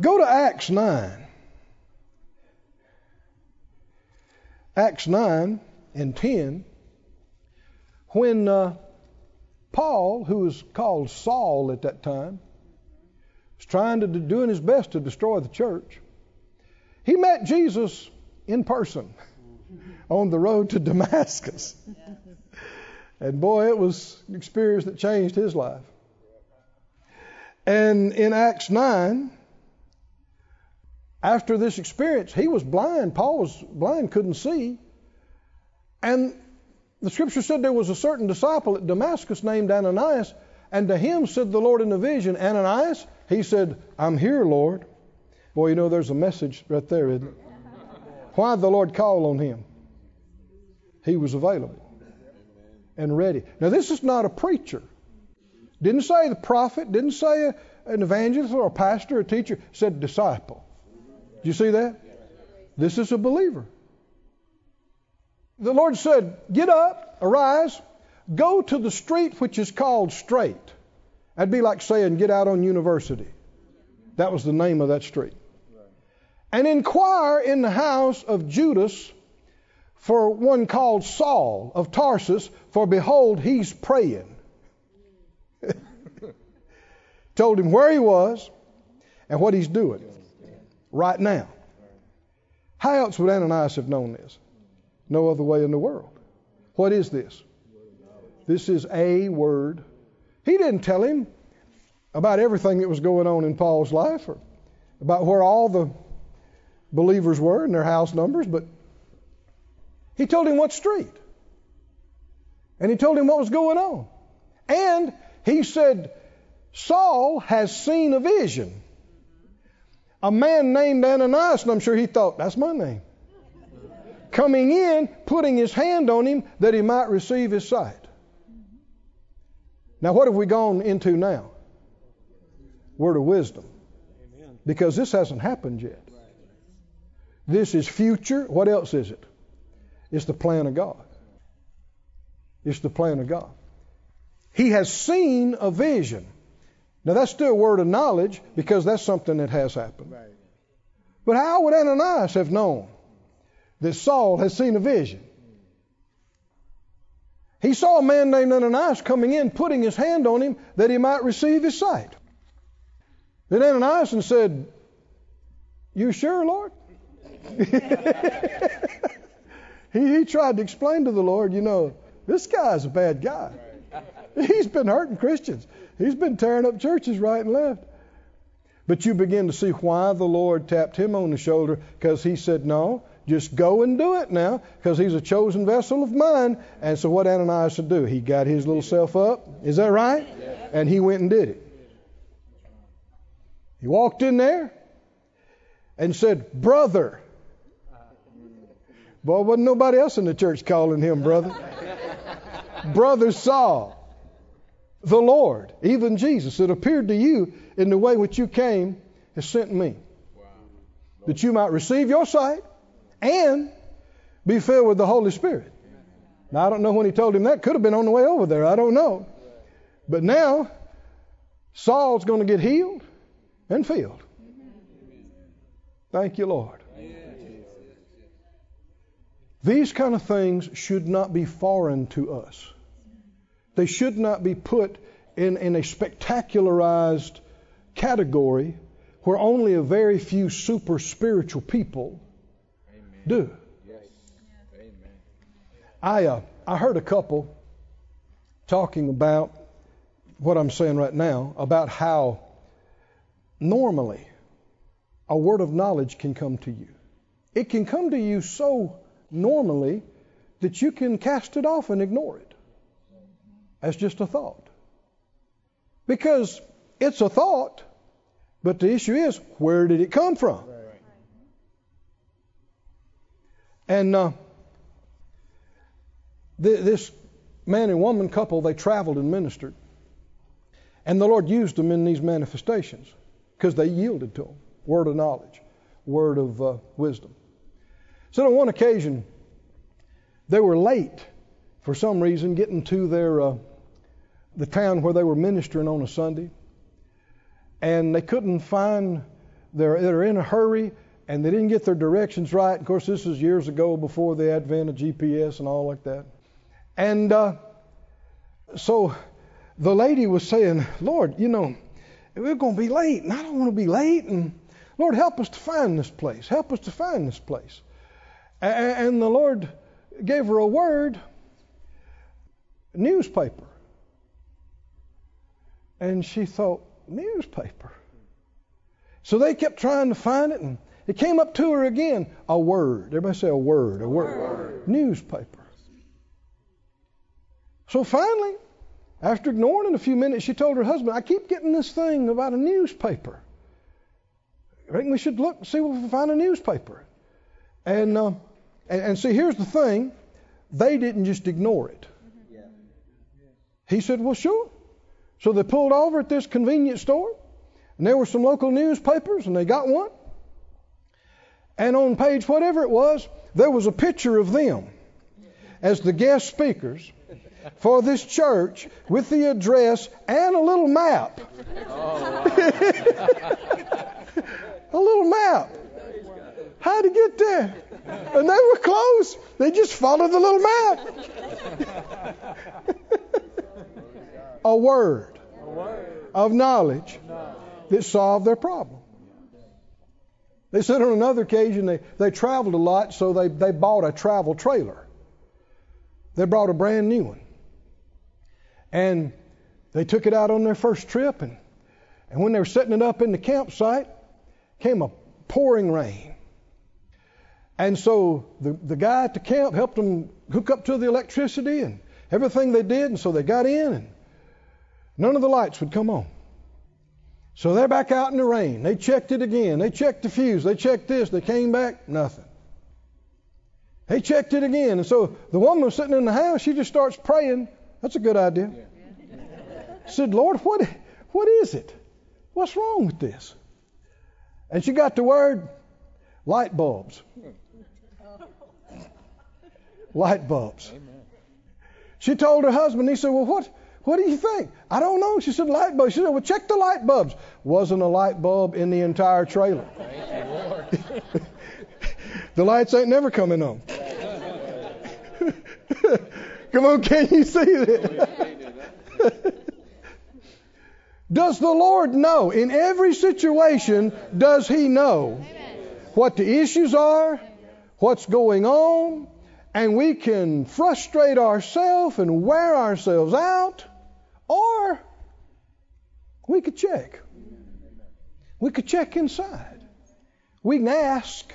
Go to Acts 9. Acts 9 and 10. When uh, Paul, who was called Saul at that time, was trying to doing his best to destroy the church, he met Jesus in person [LAUGHS] [LAUGHS] on the road to Damascus. And boy, it was an experience that changed his life. And in Acts 9, after this experience, he was blind. Paul was blind, couldn't see. And the scripture said there was a certain disciple at Damascus named Ananias, and to him said the Lord in a vision, Ananias, he said, I'm here, Lord. Boy, you know, there's a message right there, isn't it? Why did the Lord call on him? He was available and ready. Now, this is not a preacher. Didn't say the prophet, didn't say an evangelist or a pastor or a teacher, said disciple. Do you see that? This is a believer. The Lord said, Get up, arise, go to the street which is called straight. That'd be like saying, Get out on university. That was the name of that street. And inquire in the house of Judas for one called Saul of Tarsus, for behold, he's praying. [LAUGHS] Told him where he was and what he's doing right now. How else would Ananias have known this? No other way in the world. What is this? This is a word. He didn't tell him about everything that was going on in Paul's life or about where all the believers were and their house numbers, but he told him what street. And he told him what was going on. And he said, Saul has seen a vision. A man named Ananias, and I'm sure he thought, that's my name. Coming in, putting his hand on him that he might receive his sight. Now, what have we gone into now? Word of wisdom. Because this hasn't happened yet. This is future. What else is it? It's the plan of God. It's the plan of God. He has seen a vision. Now, that's still a word of knowledge because that's something that has happened. Right. But how would Ananias have known that Saul has seen a vision? He saw a man named Ananias coming in, putting his hand on him that he might receive his sight. Then Ananias said, You sure, Lord? [LAUGHS] he, he tried to explain to the Lord, you know, this guy's a bad guy. He's been hurting Christians. He's been tearing up churches right and left. But you begin to see why the Lord tapped him on the shoulder because he said, No, just go and do it now because he's a chosen vessel of mine. And so what Ananias would do? He got his little self up. Is that right? And he went and did it. He walked in there and said, Brother. Boy, wasn't nobody else in the church calling him brother. brother Saul the Lord, even Jesus, that appeared to you in the way which you came, has sent me. That you might receive your sight and be filled with the Holy Spirit. Now, I don't know when he told him that. Could have been on the way over there. I don't know. But now, Saul's going to get healed and filled. Thank you, Lord. These kind of things should not be foreign to us. They should not be put in, in a spectacularized category where only a very few super spiritual people do. I, uh, I heard a couple talking about what I'm saying right now about how normally a word of knowledge can come to you. It can come to you so normally that you can cast it off and ignore it as just a thought. Because it's a thought, but the issue is where did it come from? And uh, th- this man and woman couple, they traveled and ministered. And the Lord used them in these manifestations because they yielded to Him. Word of knowledge, word of uh, wisdom. So on one occasion, they were late for some reason getting to their uh, the town where they were ministering on a Sunday, and they couldn't find. They're, they're in a hurry, and they didn't get their directions right. Of course, this was years ago before the advent of GPS and all like that. And uh, so the lady was saying, Lord, you know, we're going to be late, and I don't want to be late. And Lord, help us to find this place. Help us to find this place. And the Lord gave her a word newspaper. And she thought, newspaper. So they kept trying to find it, and it came up to her again. A word. Everybody say a word. A word. word. Newspaper. So finally, after ignoring it a few minutes, she told her husband, I keep getting this thing about a newspaper. I think we should look and see if we can find a newspaper. And, uh, and, and see, here's the thing they didn't just ignore it. He said, Well, sure. So they pulled over at this convenience store, and there were some local newspapers, and they got one. And on page whatever it was, there was a picture of them as the guest speakers for this church with the address and a little map. Oh, [LAUGHS] a little map. How to get there? And they were close. They just followed the little map. [LAUGHS] a word of knowledge that solved their problem. They said on another occasion they, they traveled a lot, so they, they bought a travel trailer. They brought a brand new one. And they took it out on their first trip, and, and when they were setting it up in the campsite, came a pouring rain. And so the, the guy at the camp helped them hook up to the electricity and everything they did, and so they got in, and none of the lights would come on. So they're back out in the rain. They checked it again. They checked the fuse. They checked this. They came back, nothing. They checked it again. And so the woman was sitting in the house. She just starts praying. That's a good idea. Said, Lord, what, what is it? What's wrong with this? And she got the word light bulbs. Hmm. Light bulbs. She told her husband, he said, Well, what, what do you think? I don't know. She said, Light bulbs. She said, Well, check the light bulbs. Wasn't a light bulb in the entire trailer. [LAUGHS] the lights ain't never coming on. [LAUGHS] Come on, can you see that? [LAUGHS] does the Lord know? In every situation, does He know what the issues are, what's going on, and we can frustrate ourselves and wear ourselves out, or we could check. We could check inside. We can ask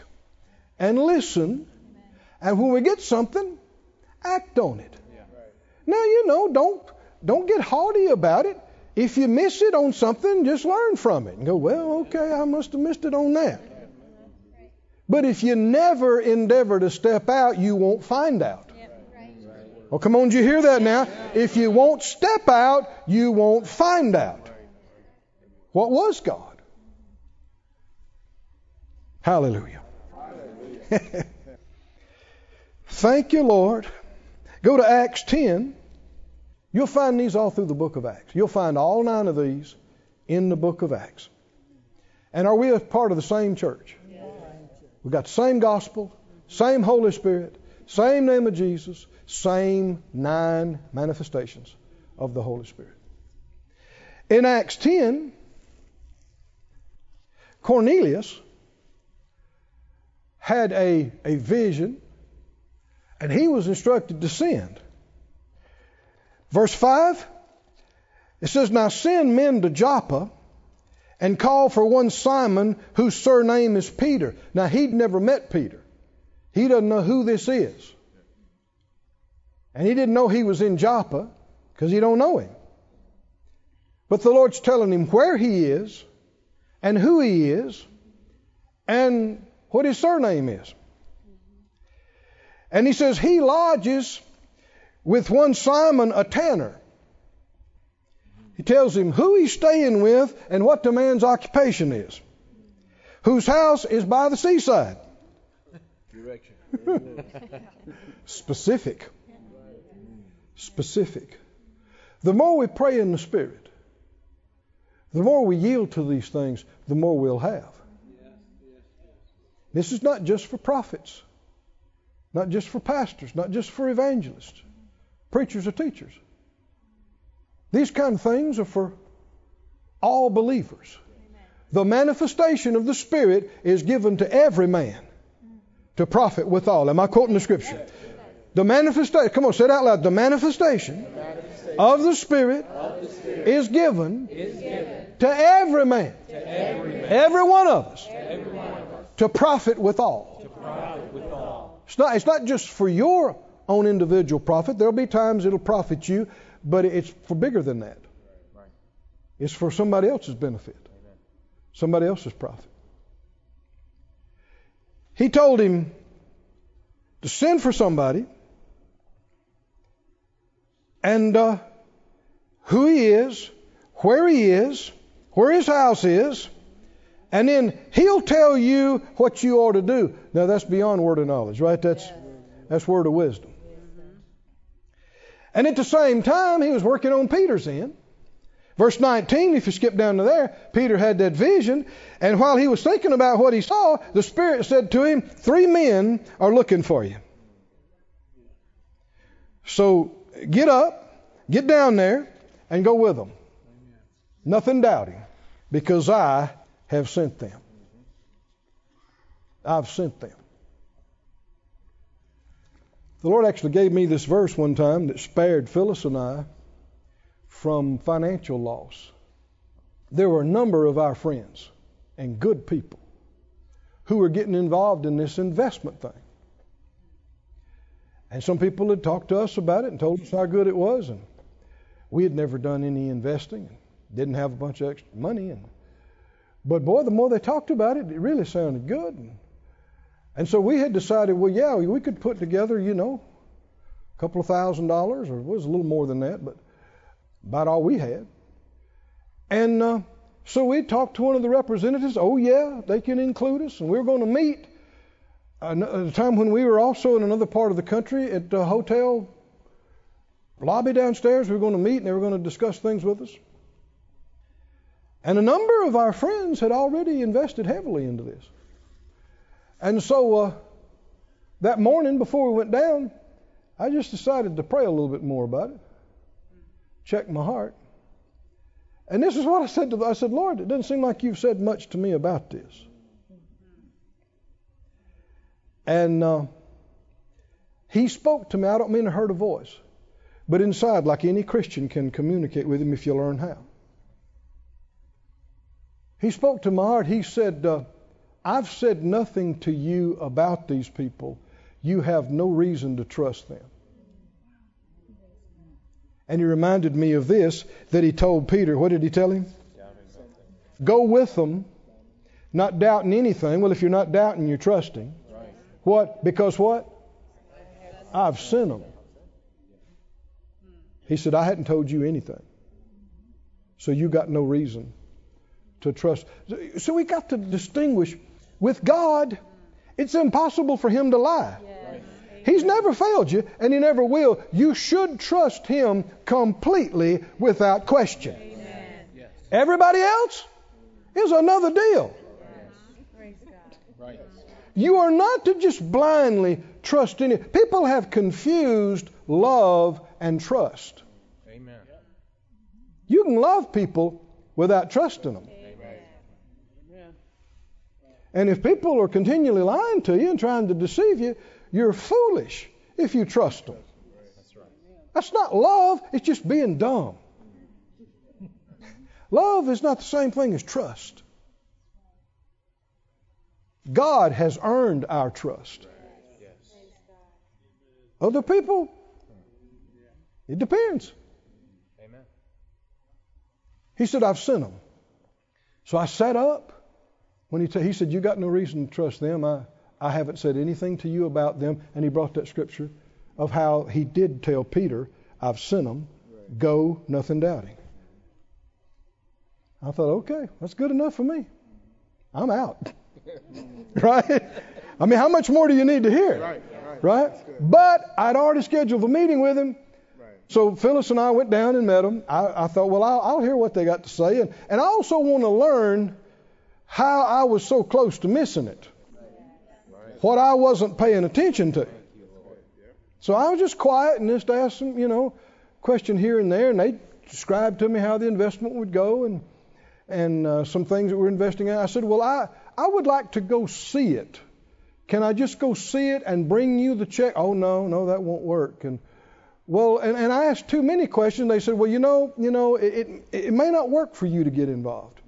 and listen, and when we get something, act on it. Now you know, don't don't get haughty about it. If you miss it on something, just learn from it and go, well, okay, I must have missed it on that. But if you never endeavor to step out, you won't find out. Well, oh, come on, did you hear that now? If you won't step out, you won't find out. What was God? Hallelujah. [LAUGHS] Thank you, Lord. Go to Acts 10. You'll find these all through the book of Acts. You'll find all nine of these in the book of Acts. And are we a part of the same church? We've got the same gospel, same Holy Spirit, same name of Jesus, same nine manifestations of the Holy Spirit. In Acts 10, Cornelius had a, a vision and he was instructed to send. Verse 5 It says, Now send men to Joppa and call for one Simon whose surname is Peter. Now he'd never met Peter. He doesn't know who this is. And he didn't know he was in Joppa because he don't know him. But the Lord's telling him where he is and who he is and what his surname is. And he says he lodges with one Simon a tanner. He tells him who he's staying with and what the man's occupation is. Whose house is by the seaside. Direction. [LAUGHS] Specific. Specific. The more we pray in the Spirit, the more we yield to these things, the more we'll have. This is not just for prophets, not just for pastors, not just for evangelists, preachers or teachers. These kind of things are for all believers. The manifestation of the Spirit is given to every man to profit withal. Am I quoting the scripture? The manifestation, come on, say it out loud. The manifestation of the Spirit is given to every man, every one of us, to profit withal. It's not, it's not just for your own individual profit. There'll be times it'll profit you, but it's for bigger than that. It's for somebody else's benefit, somebody else's profit. He told him to send for somebody and uh, who he is, where he is, where his house is, and then he'll tell you what you ought to do. Now that's beyond word of knowledge, right? That's that's word of wisdom. And at the same time, he was working on Peter's end. Verse 19, if you skip down to there, Peter had that vision, and while he was thinking about what he saw, the Spirit said to him, Three men are looking for you. So get up, get down there, and go with them. Nothing doubting, because I have sent them. I've sent them. The Lord actually gave me this verse one time that spared Phyllis and I from financial loss. There were a number of our friends and good people who were getting involved in this investment thing. And some people had talked to us about it and told us how good it was, and we had never done any investing and didn't have a bunch of extra money. And but boy, the more they talked about it, it really sounded good. And, and so we had decided, well, yeah, we could put together, you know, a couple of thousand dollars, or it was a little more than that, but about all we had. And uh, so we talked to one of the representatives. Oh, yeah, they can include us, and we were going to meet at a time when we were also in another part of the country at the hotel lobby downstairs. We were going to meet, and they were going to discuss things with us. And a number of our friends had already invested heavily into this. And so uh, that morning before we went down, I just decided to pray a little bit more about it, check my heart. And this is what I said to. I said, Lord, it doesn't seem like you've said much to me about this. And uh, he spoke to me. I don't mean I heard a voice, but inside, like any Christian can communicate with him if you learn how. He spoke to my heart. He said, uh, I've said nothing to you about these people. You have no reason to trust them. And he reminded me of this that he told Peter. What did he tell him? Go with them, not doubting anything. Well, if you're not doubting, you're trusting. What? Because what? I've sent them. He said, I hadn't told you anything. So you got no reason to trust. So we got to distinguish with God, it's impossible for him to lie. He's never failed you, and he never will. You should trust him completely without question. Everybody else is another deal. You are not to just blindly trust any. People have confused love and trust. Amen. You can love people without trusting them. And if people are continually lying to you and trying to deceive you, you're foolish if you trust them. That's right. That's not love, it's just being dumb. Love is not the same thing as trust. God has earned our trust. Other people, it depends. Amen. He said, I've sent them. So I sat up. When he, t- he said, You got no reason to trust them. I, I haven't said anything to you about them. And he brought that scripture of how he did tell Peter, I've sent them. Go, nothing doubting. I thought, okay, that's good enough for me. I'm out. [LAUGHS] right? I mean, how much more do you need to hear? Right, right. Right? But I'd already scheduled a meeting with him. Right. So Phyllis and I went down and met them. I, I thought, well, I'll, I'll hear what they got to say. And, and I also want to learn how I was so close to missing it. What I wasn't paying attention to. So I was just quiet and just asked them, you know, question here and there. And they described to me how the investment would go and, and uh, some things that we're investing in. I said, well, I, I would like to go see it. Can I just go see it and bring you the check? Oh, no, no, that won't work. And well, and, and I asked too many questions. They said, well, you know, you know, it, it, it may not work for you to get involved.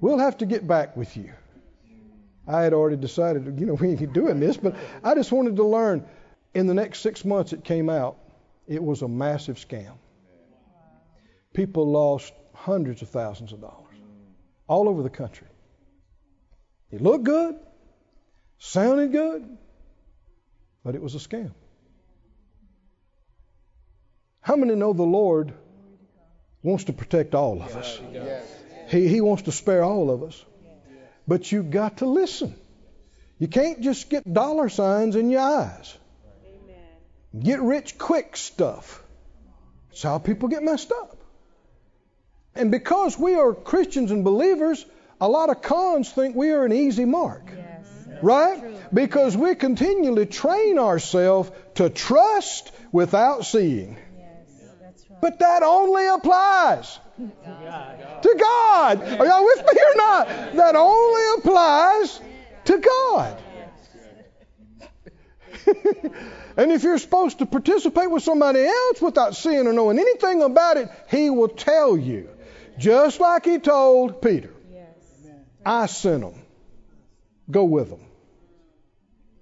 We'll have to get back with you. I had already decided, you know, [LAUGHS] we ain't doing this, but I just wanted to learn. In the next six months, it came out. It was a massive scam. People lost hundreds of thousands of dollars all over the country. It looked good, sounded good, but it was a scam. How many know the Lord wants to protect all of us? Yes. He, he wants to spare all of us. But you've got to listen. You can't just get dollar signs in your eyes. Amen. Get rich quick stuff. That's how people get messed up. And because we are Christians and believers, a lot of cons think we are an easy mark. Yes. Right? True. Because we continually train ourselves to trust without seeing. Yes. That's right. But that only applies to God. Are y'all with me or not? That only applies to God. [LAUGHS] and if you're supposed to participate with somebody else without seeing or knowing anything about it, he will tell you. Just like he told Peter, I sent them. Go with them.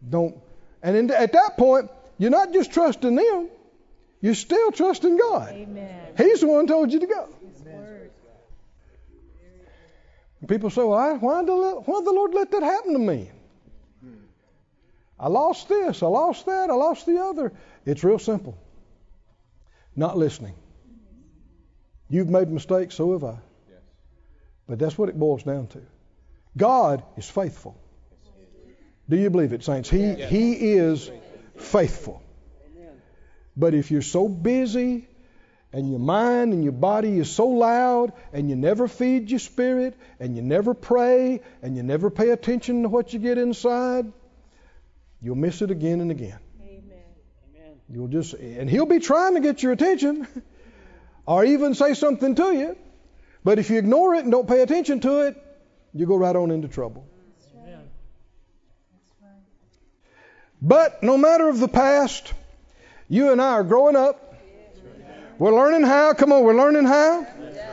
Don't. And in, at that point, you're not just trusting them, you're still trusting God. Amen. He's the one who told you to go. His word. People say, well, I, why, did the, why did the Lord let that happen to me? I lost this, I lost that, I lost the other. It's real simple. Not listening. You've made mistakes, so have I. But that's what it boils down to. God is faithful. Do you believe it, saints? He, he is faithful. But if you're so busy and your mind and your body is so loud and you never feed your spirit and you never pray and you never pay attention to what you get inside, you'll miss it again and again. Amen. You'll just and he'll be trying to get your attention [LAUGHS] or even say something to you. But if you ignore it and don't pay attention to it, you go right on into trouble. That's right. That's right. But no matter of the past, you and I are growing up. We're learning how. Come on, we're learning how.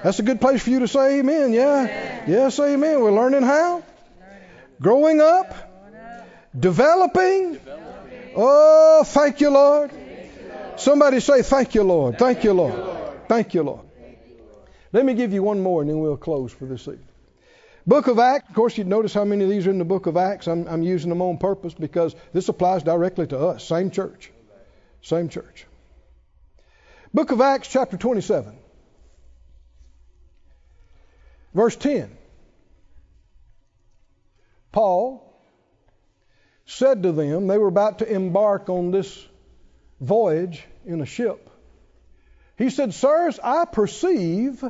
That's a good place for you to say amen. Yeah. Yes, amen. We're learning how. Growing up. Developing. Oh, thank you, Lord. Somebody say, Thank you, Lord. Thank you, Lord. Thank you, Lord. Let me give you one more and then we'll close for this evening. Book of Acts. Of course, you'd notice how many of these are in the book of Acts. I'm, I'm using them on purpose because this applies directly to us. Same church. Same church. Book of Acts, chapter 27, verse 10. Paul said to them, they were about to embark on this voyage in a ship. He said, Sirs, I perceive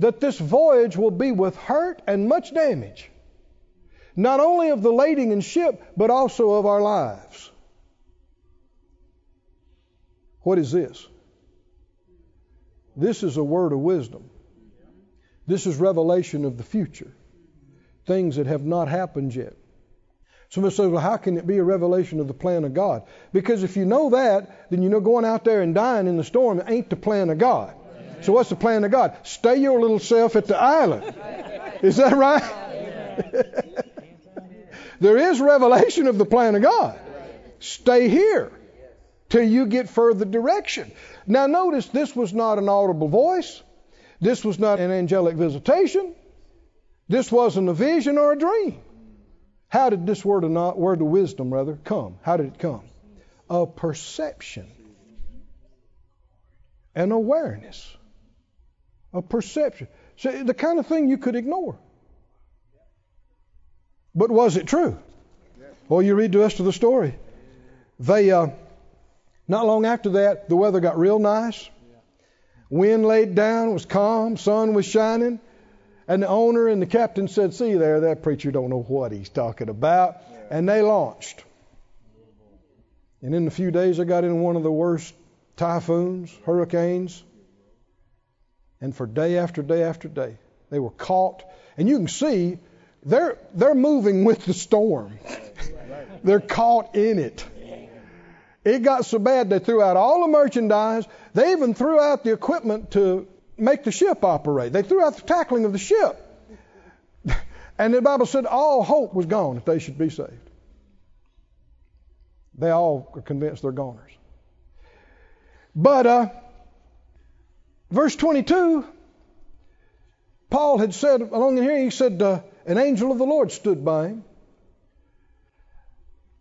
that this voyage will be with hurt and much damage, not only of the lading and ship, but also of our lives. What is this? This is a word of wisdom. This is revelation of the future, things that have not happened yet. Somebody says, well, how can it be a revelation of the plan of God? Because if you know that, then you know going out there and dying in the storm ain't the plan of God. So what's the plan of God? Stay your little self at the island. Is that right? [LAUGHS] there is revelation of the plan of God. Stay here till you get further direction. Now notice this was not an audible voice. This was not an angelic visitation. This wasn't a vision or a dream. How did this word of not word of wisdom rather come? How did it come? A perception. An awareness. A perception. So the kind of thing you could ignore. But was it true? Well, you read the rest of the story. They, uh, not long after that, the weather got real nice. Wind laid down, was calm, sun was shining. And the owner and the captain said, See there, that preacher don't know what he's talking about. And they launched. And in a few days, I got in one of the worst typhoons, hurricanes. And for day after day after day, they were caught. And you can see they're, they're moving with the storm, they're caught in it. It got so bad they threw out all the merchandise. They even threw out the equipment to make the ship operate. They threw out the tackling of the ship. [LAUGHS] And the Bible said all hope was gone if they should be saved. They all are convinced they're goners. But uh, verse 22, Paul had said along in here, he said, uh, an angel of the Lord stood by him.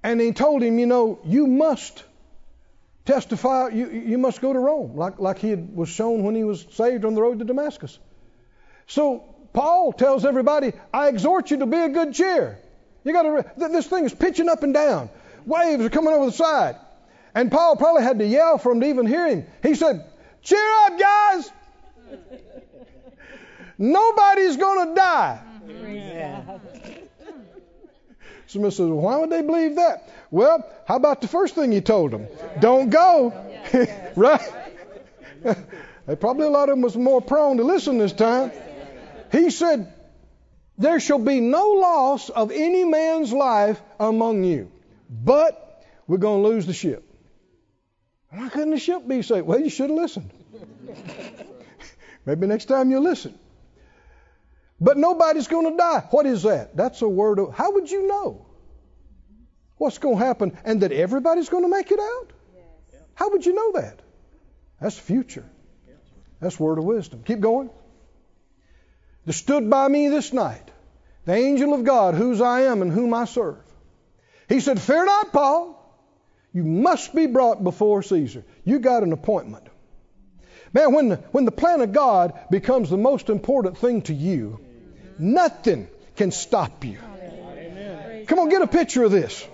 And he told him, you know, you must testify, you, you must go to Rome, like, like he had, was shown when he was saved on the road to Damascus. So Paul tells everybody, I exhort you to be a good cheer. You got to, this thing is pitching up and down. Waves are coming over the side. And Paul probably had to yell for them to even hear him. He said, Cheer up, guys. [LAUGHS] Nobody's going to die. Somebody says, well, why would they believe that? Well, how about the first thing he told them? Don't go. [LAUGHS] right? [LAUGHS] probably a lot of them was more prone to listen this time. He said, There shall be no loss of any man's life among you, but we're going to lose the ship. Why couldn't the ship be saved? Well, you should have listened. [LAUGHS] Maybe next time you'll listen. But nobody's going to die. What is that? That's a word of. How would you know what's going to happen and that everybody's going to make it out? How would you know that? That's the future. That's word of wisdom. Keep going. There stood by me this night the angel of God, whose I am and whom I serve. He said, Fear not, Paul. You must be brought before Caesar. You got an appointment. Man, when the, when the plan of God becomes the most important thing to you, nothing can stop you. Come on, get a picture of this.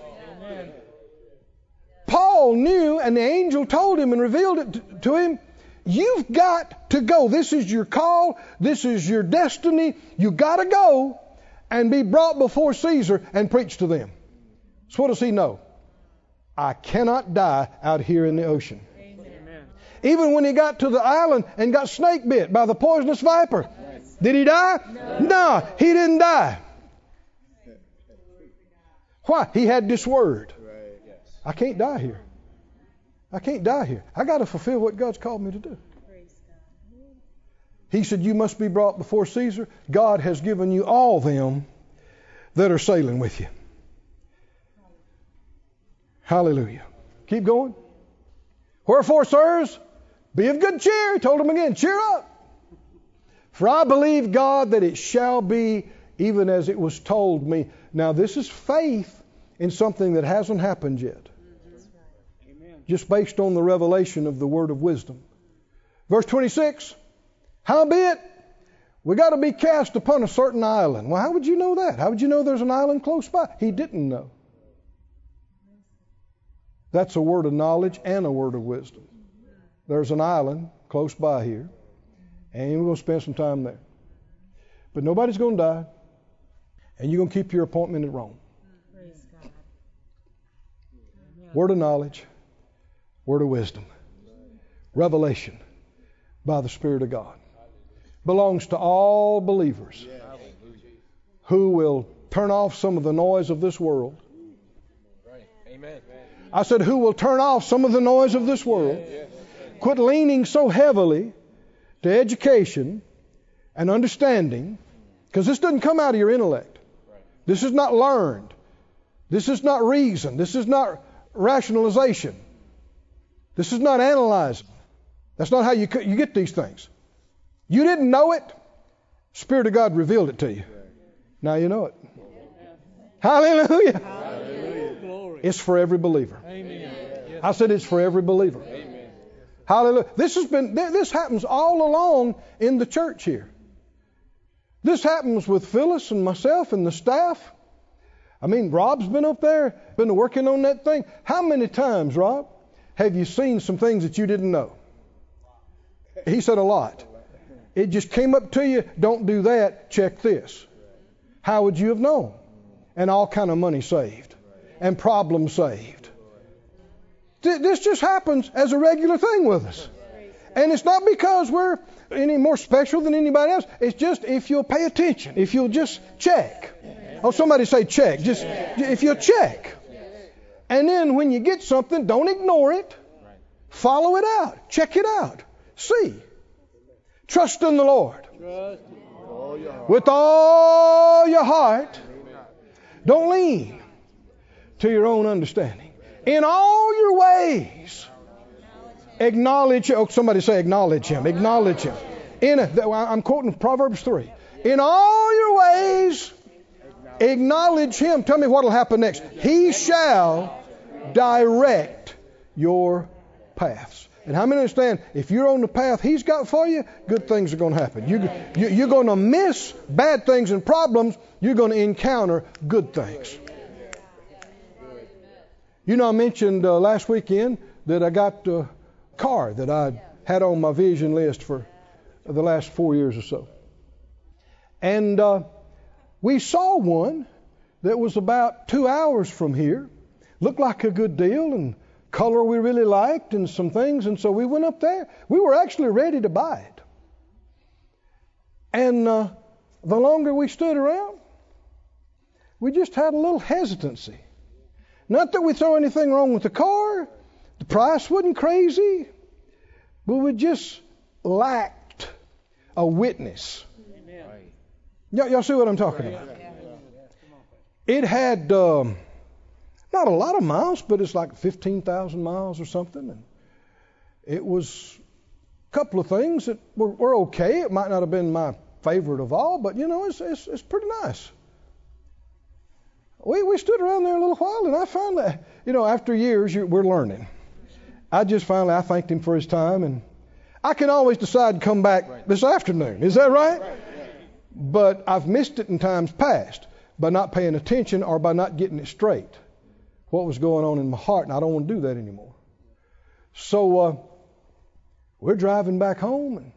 Paul knew, and the angel told him and revealed it to him. You've got to go. This is your call. This is your destiny. You got to go and be brought before Caesar and preach to them. So what does he know? I cannot die out here in the ocean. Amen. Even when he got to the island and got snake bit by the poisonous viper, did he die? No. no, he didn't die. Why? He had this word. I can't die here. I can't die here. I got to fulfill what God's called me to do. He said, You must be brought before Caesar. God has given you all them that are sailing with you. Hallelujah. Keep going. Wherefore, sirs, be of good cheer. He told them again, cheer up. For I believe God that it shall be even as it was told me. Now, this is faith in something that hasn't happened yet. Just based on the revelation of the word of wisdom. Verse 26 Howbeit, we got to be cast upon a certain island. Well, how would you know that? How would you know there's an island close by? He didn't know. That's a word of knowledge and a word of wisdom. There's an island close by here, and we're going to spend some time there. But nobody's going to die, and you're going to keep your appointment at Rome. Word of knowledge, word of wisdom, revelation by the Spirit of God belongs to all believers who will turn off some of the noise of this world. Amen. I said, who will turn off some of the noise of this world, quit leaning so heavily to education and understanding, because this doesn't come out of your intellect. This is not learned. This is not reason. This is not rationalization. This is not analyzing. That's not how you, you get these things. You didn't know it. Spirit of God revealed it to you. Now you know it. Hallelujah. Glory. It's for every believer. Amen. I said it's for every believer. Hallelujah. This has been this happens all along in the church here. This happens with Phyllis and myself and the staff. I mean, Rob's been up there, been working on that thing. How many times, Rob, have you seen some things that you didn't know? He said a lot. It just came up to you, don't do that, check this. How would you have known? And all kind of money saved and problems saved. Th- This just happens as a regular thing with us. And it's not because we're any more special than anybody else. It's just if you'll pay attention, if you'll just check. Oh, somebody say check. Just if you'll check. And then when you get something, don't ignore it. Follow it out. Check it out. See. Trust in the Lord with all your heart. Don't lean to your own understanding. In all your ways, acknowledge. Oh, somebody say acknowledge Him. Acknowledge Him. In a, I'm quoting Proverbs three. In all your ways, acknowledge Him. Tell me what will happen next. He shall direct your paths. And how many understand if you're on the path He's got for you, good things are going to happen. You, you, you're going to miss bad things and problems. You're going to encounter good things. You know, I mentioned uh, last weekend that I got a car that I had on my vision list for the last four years or so. And uh, we saw one that was about two hours from here. Looked like a good deal and color we really liked and some things. And so we went up there. We were actually ready to buy it. And uh, the longer we stood around, we just had a little hesitancy. Not that we throw anything wrong with the car, the price wasn't crazy, but we just lacked a witness. Amen. Y'all, y'all see what I'm talking about? It had um, not a lot of miles, but it's like 15,000 miles or something. And it was a couple of things that were, were okay. It might not have been my favorite of all, but you know, it's, it's, it's pretty nice. We, we stood around there a little while, and I finally, you know, after years, you, we're learning. I just finally, I thanked him for his time, and I can always decide to come back this afternoon. Is that right? But I've missed it in times past by not paying attention or by not getting it straight. What was going on in my heart, and I don't want to do that anymore. So uh, we're driving back home, and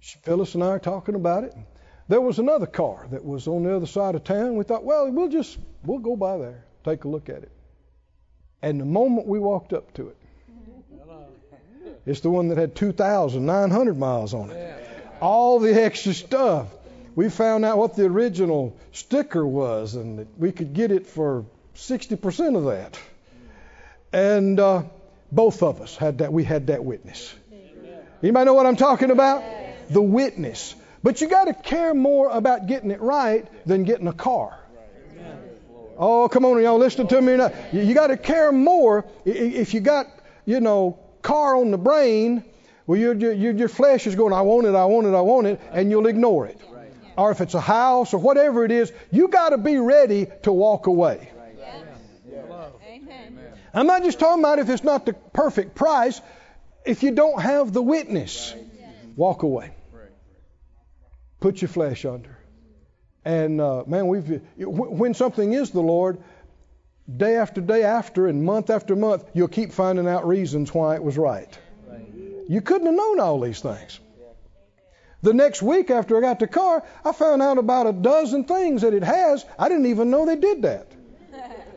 Phyllis and I are talking about it. There was another car that was on the other side of town. We thought, well, we'll just we'll go by there, take a look at it. And the moment we walked up to it, it's the one that had 2,900 miles on it. All the extra stuff. We found out what the original sticker was, and we could get it for 60% of that. And uh, both of us had that. We had that witness. Anybody know what I'm talking about? The witness. But you got to care more about getting it right than getting a car. Oh, come on, y'all, listen to me now. You, you got to care more if you got, you know, car on the brain. Well, your, your, your flesh is going, I want it, I want it, I want it, and you'll ignore it. Or if it's a house or whatever it is, you got to be ready to walk away. Amen. I'm not just talking about if it's not the perfect price. If you don't have the witness, walk away. Put your flesh under. And uh, man, we've when something is the Lord, day after day after and month after month, you'll keep finding out reasons why it was right. You couldn't have known all these things. The next week after I got the car, I found out about a dozen things that it has. I didn't even know they did that.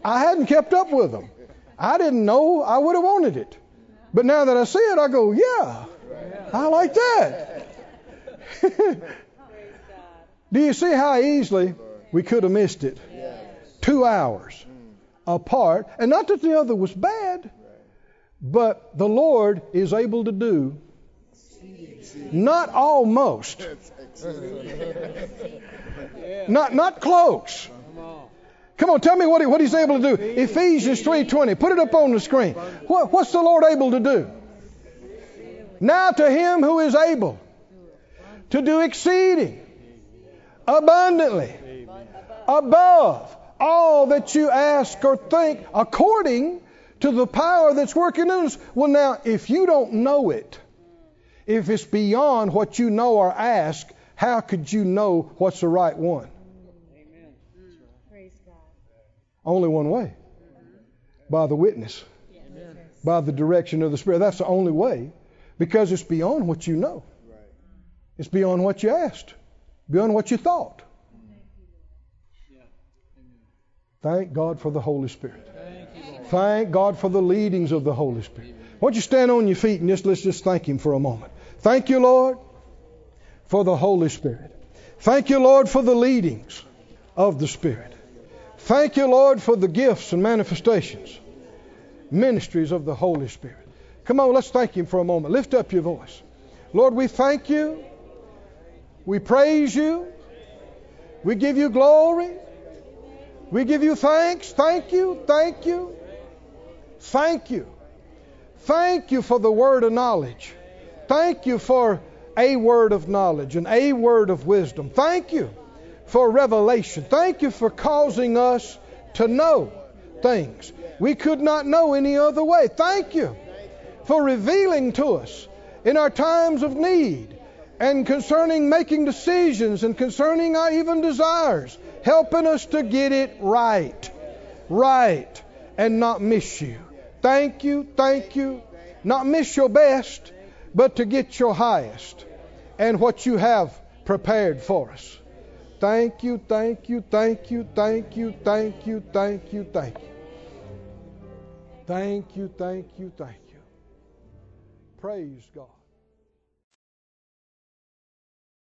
I hadn't kept up with them. I didn't know I would have wanted it. But now that I see it, I go, yeah, I like that. [LAUGHS] Do you see how easily we could have missed it? Two hours apart. And not that the other was bad, but the Lord is able to do Not almost. [LAUGHS] Not not close. Come on, tell me what, he, what he's able to do. Ephesians 3.20. Put it up on the screen. What, what's the Lord able to do? Now to him who is able to do exceeding abundantly above all that you ask or think according to the power that's working in us. Well, now, if you don't know it, if it's beyond what you know or ask, how could you know what's the right one? God. Only one way by the witness, by the direction of the Spirit. That's the only way because it's beyond what you know, it's beyond what you asked, beyond what you thought. Thank God for the Holy Spirit. Thank God for the leadings of the Holy Spirit. Why don't you stand on your feet and just let's just thank Him for a moment. Thank you, Lord, for the Holy Spirit. Thank you, Lord, for the leadings of the Spirit. Thank you, Lord, for the gifts and manifestations, ministries of the Holy Spirit. Come on, let's thank Him for a moment. Lift up your voice. Lord, we thank you. We praise you. We give you glory. We give you thanks. Thank you. Thank you. Thank you. Thank you for the word of knowledge. Thank you for a word of knowledge and a word of wisdom. Thank you for revelation. Thank you for causing us to know things we could not know any other way. Thank you for revealing to us in our times of need and concerning making decisions and concerning our even desires, helping us to get it right, right, and not miss you. Thank you, thank you. Not miss your best, but to get your highest and what you have prepared for us. Thank you, thank you, thank you, thank you, thank you, thank you, thank you. Thank you, thank you, thank you. Praise God.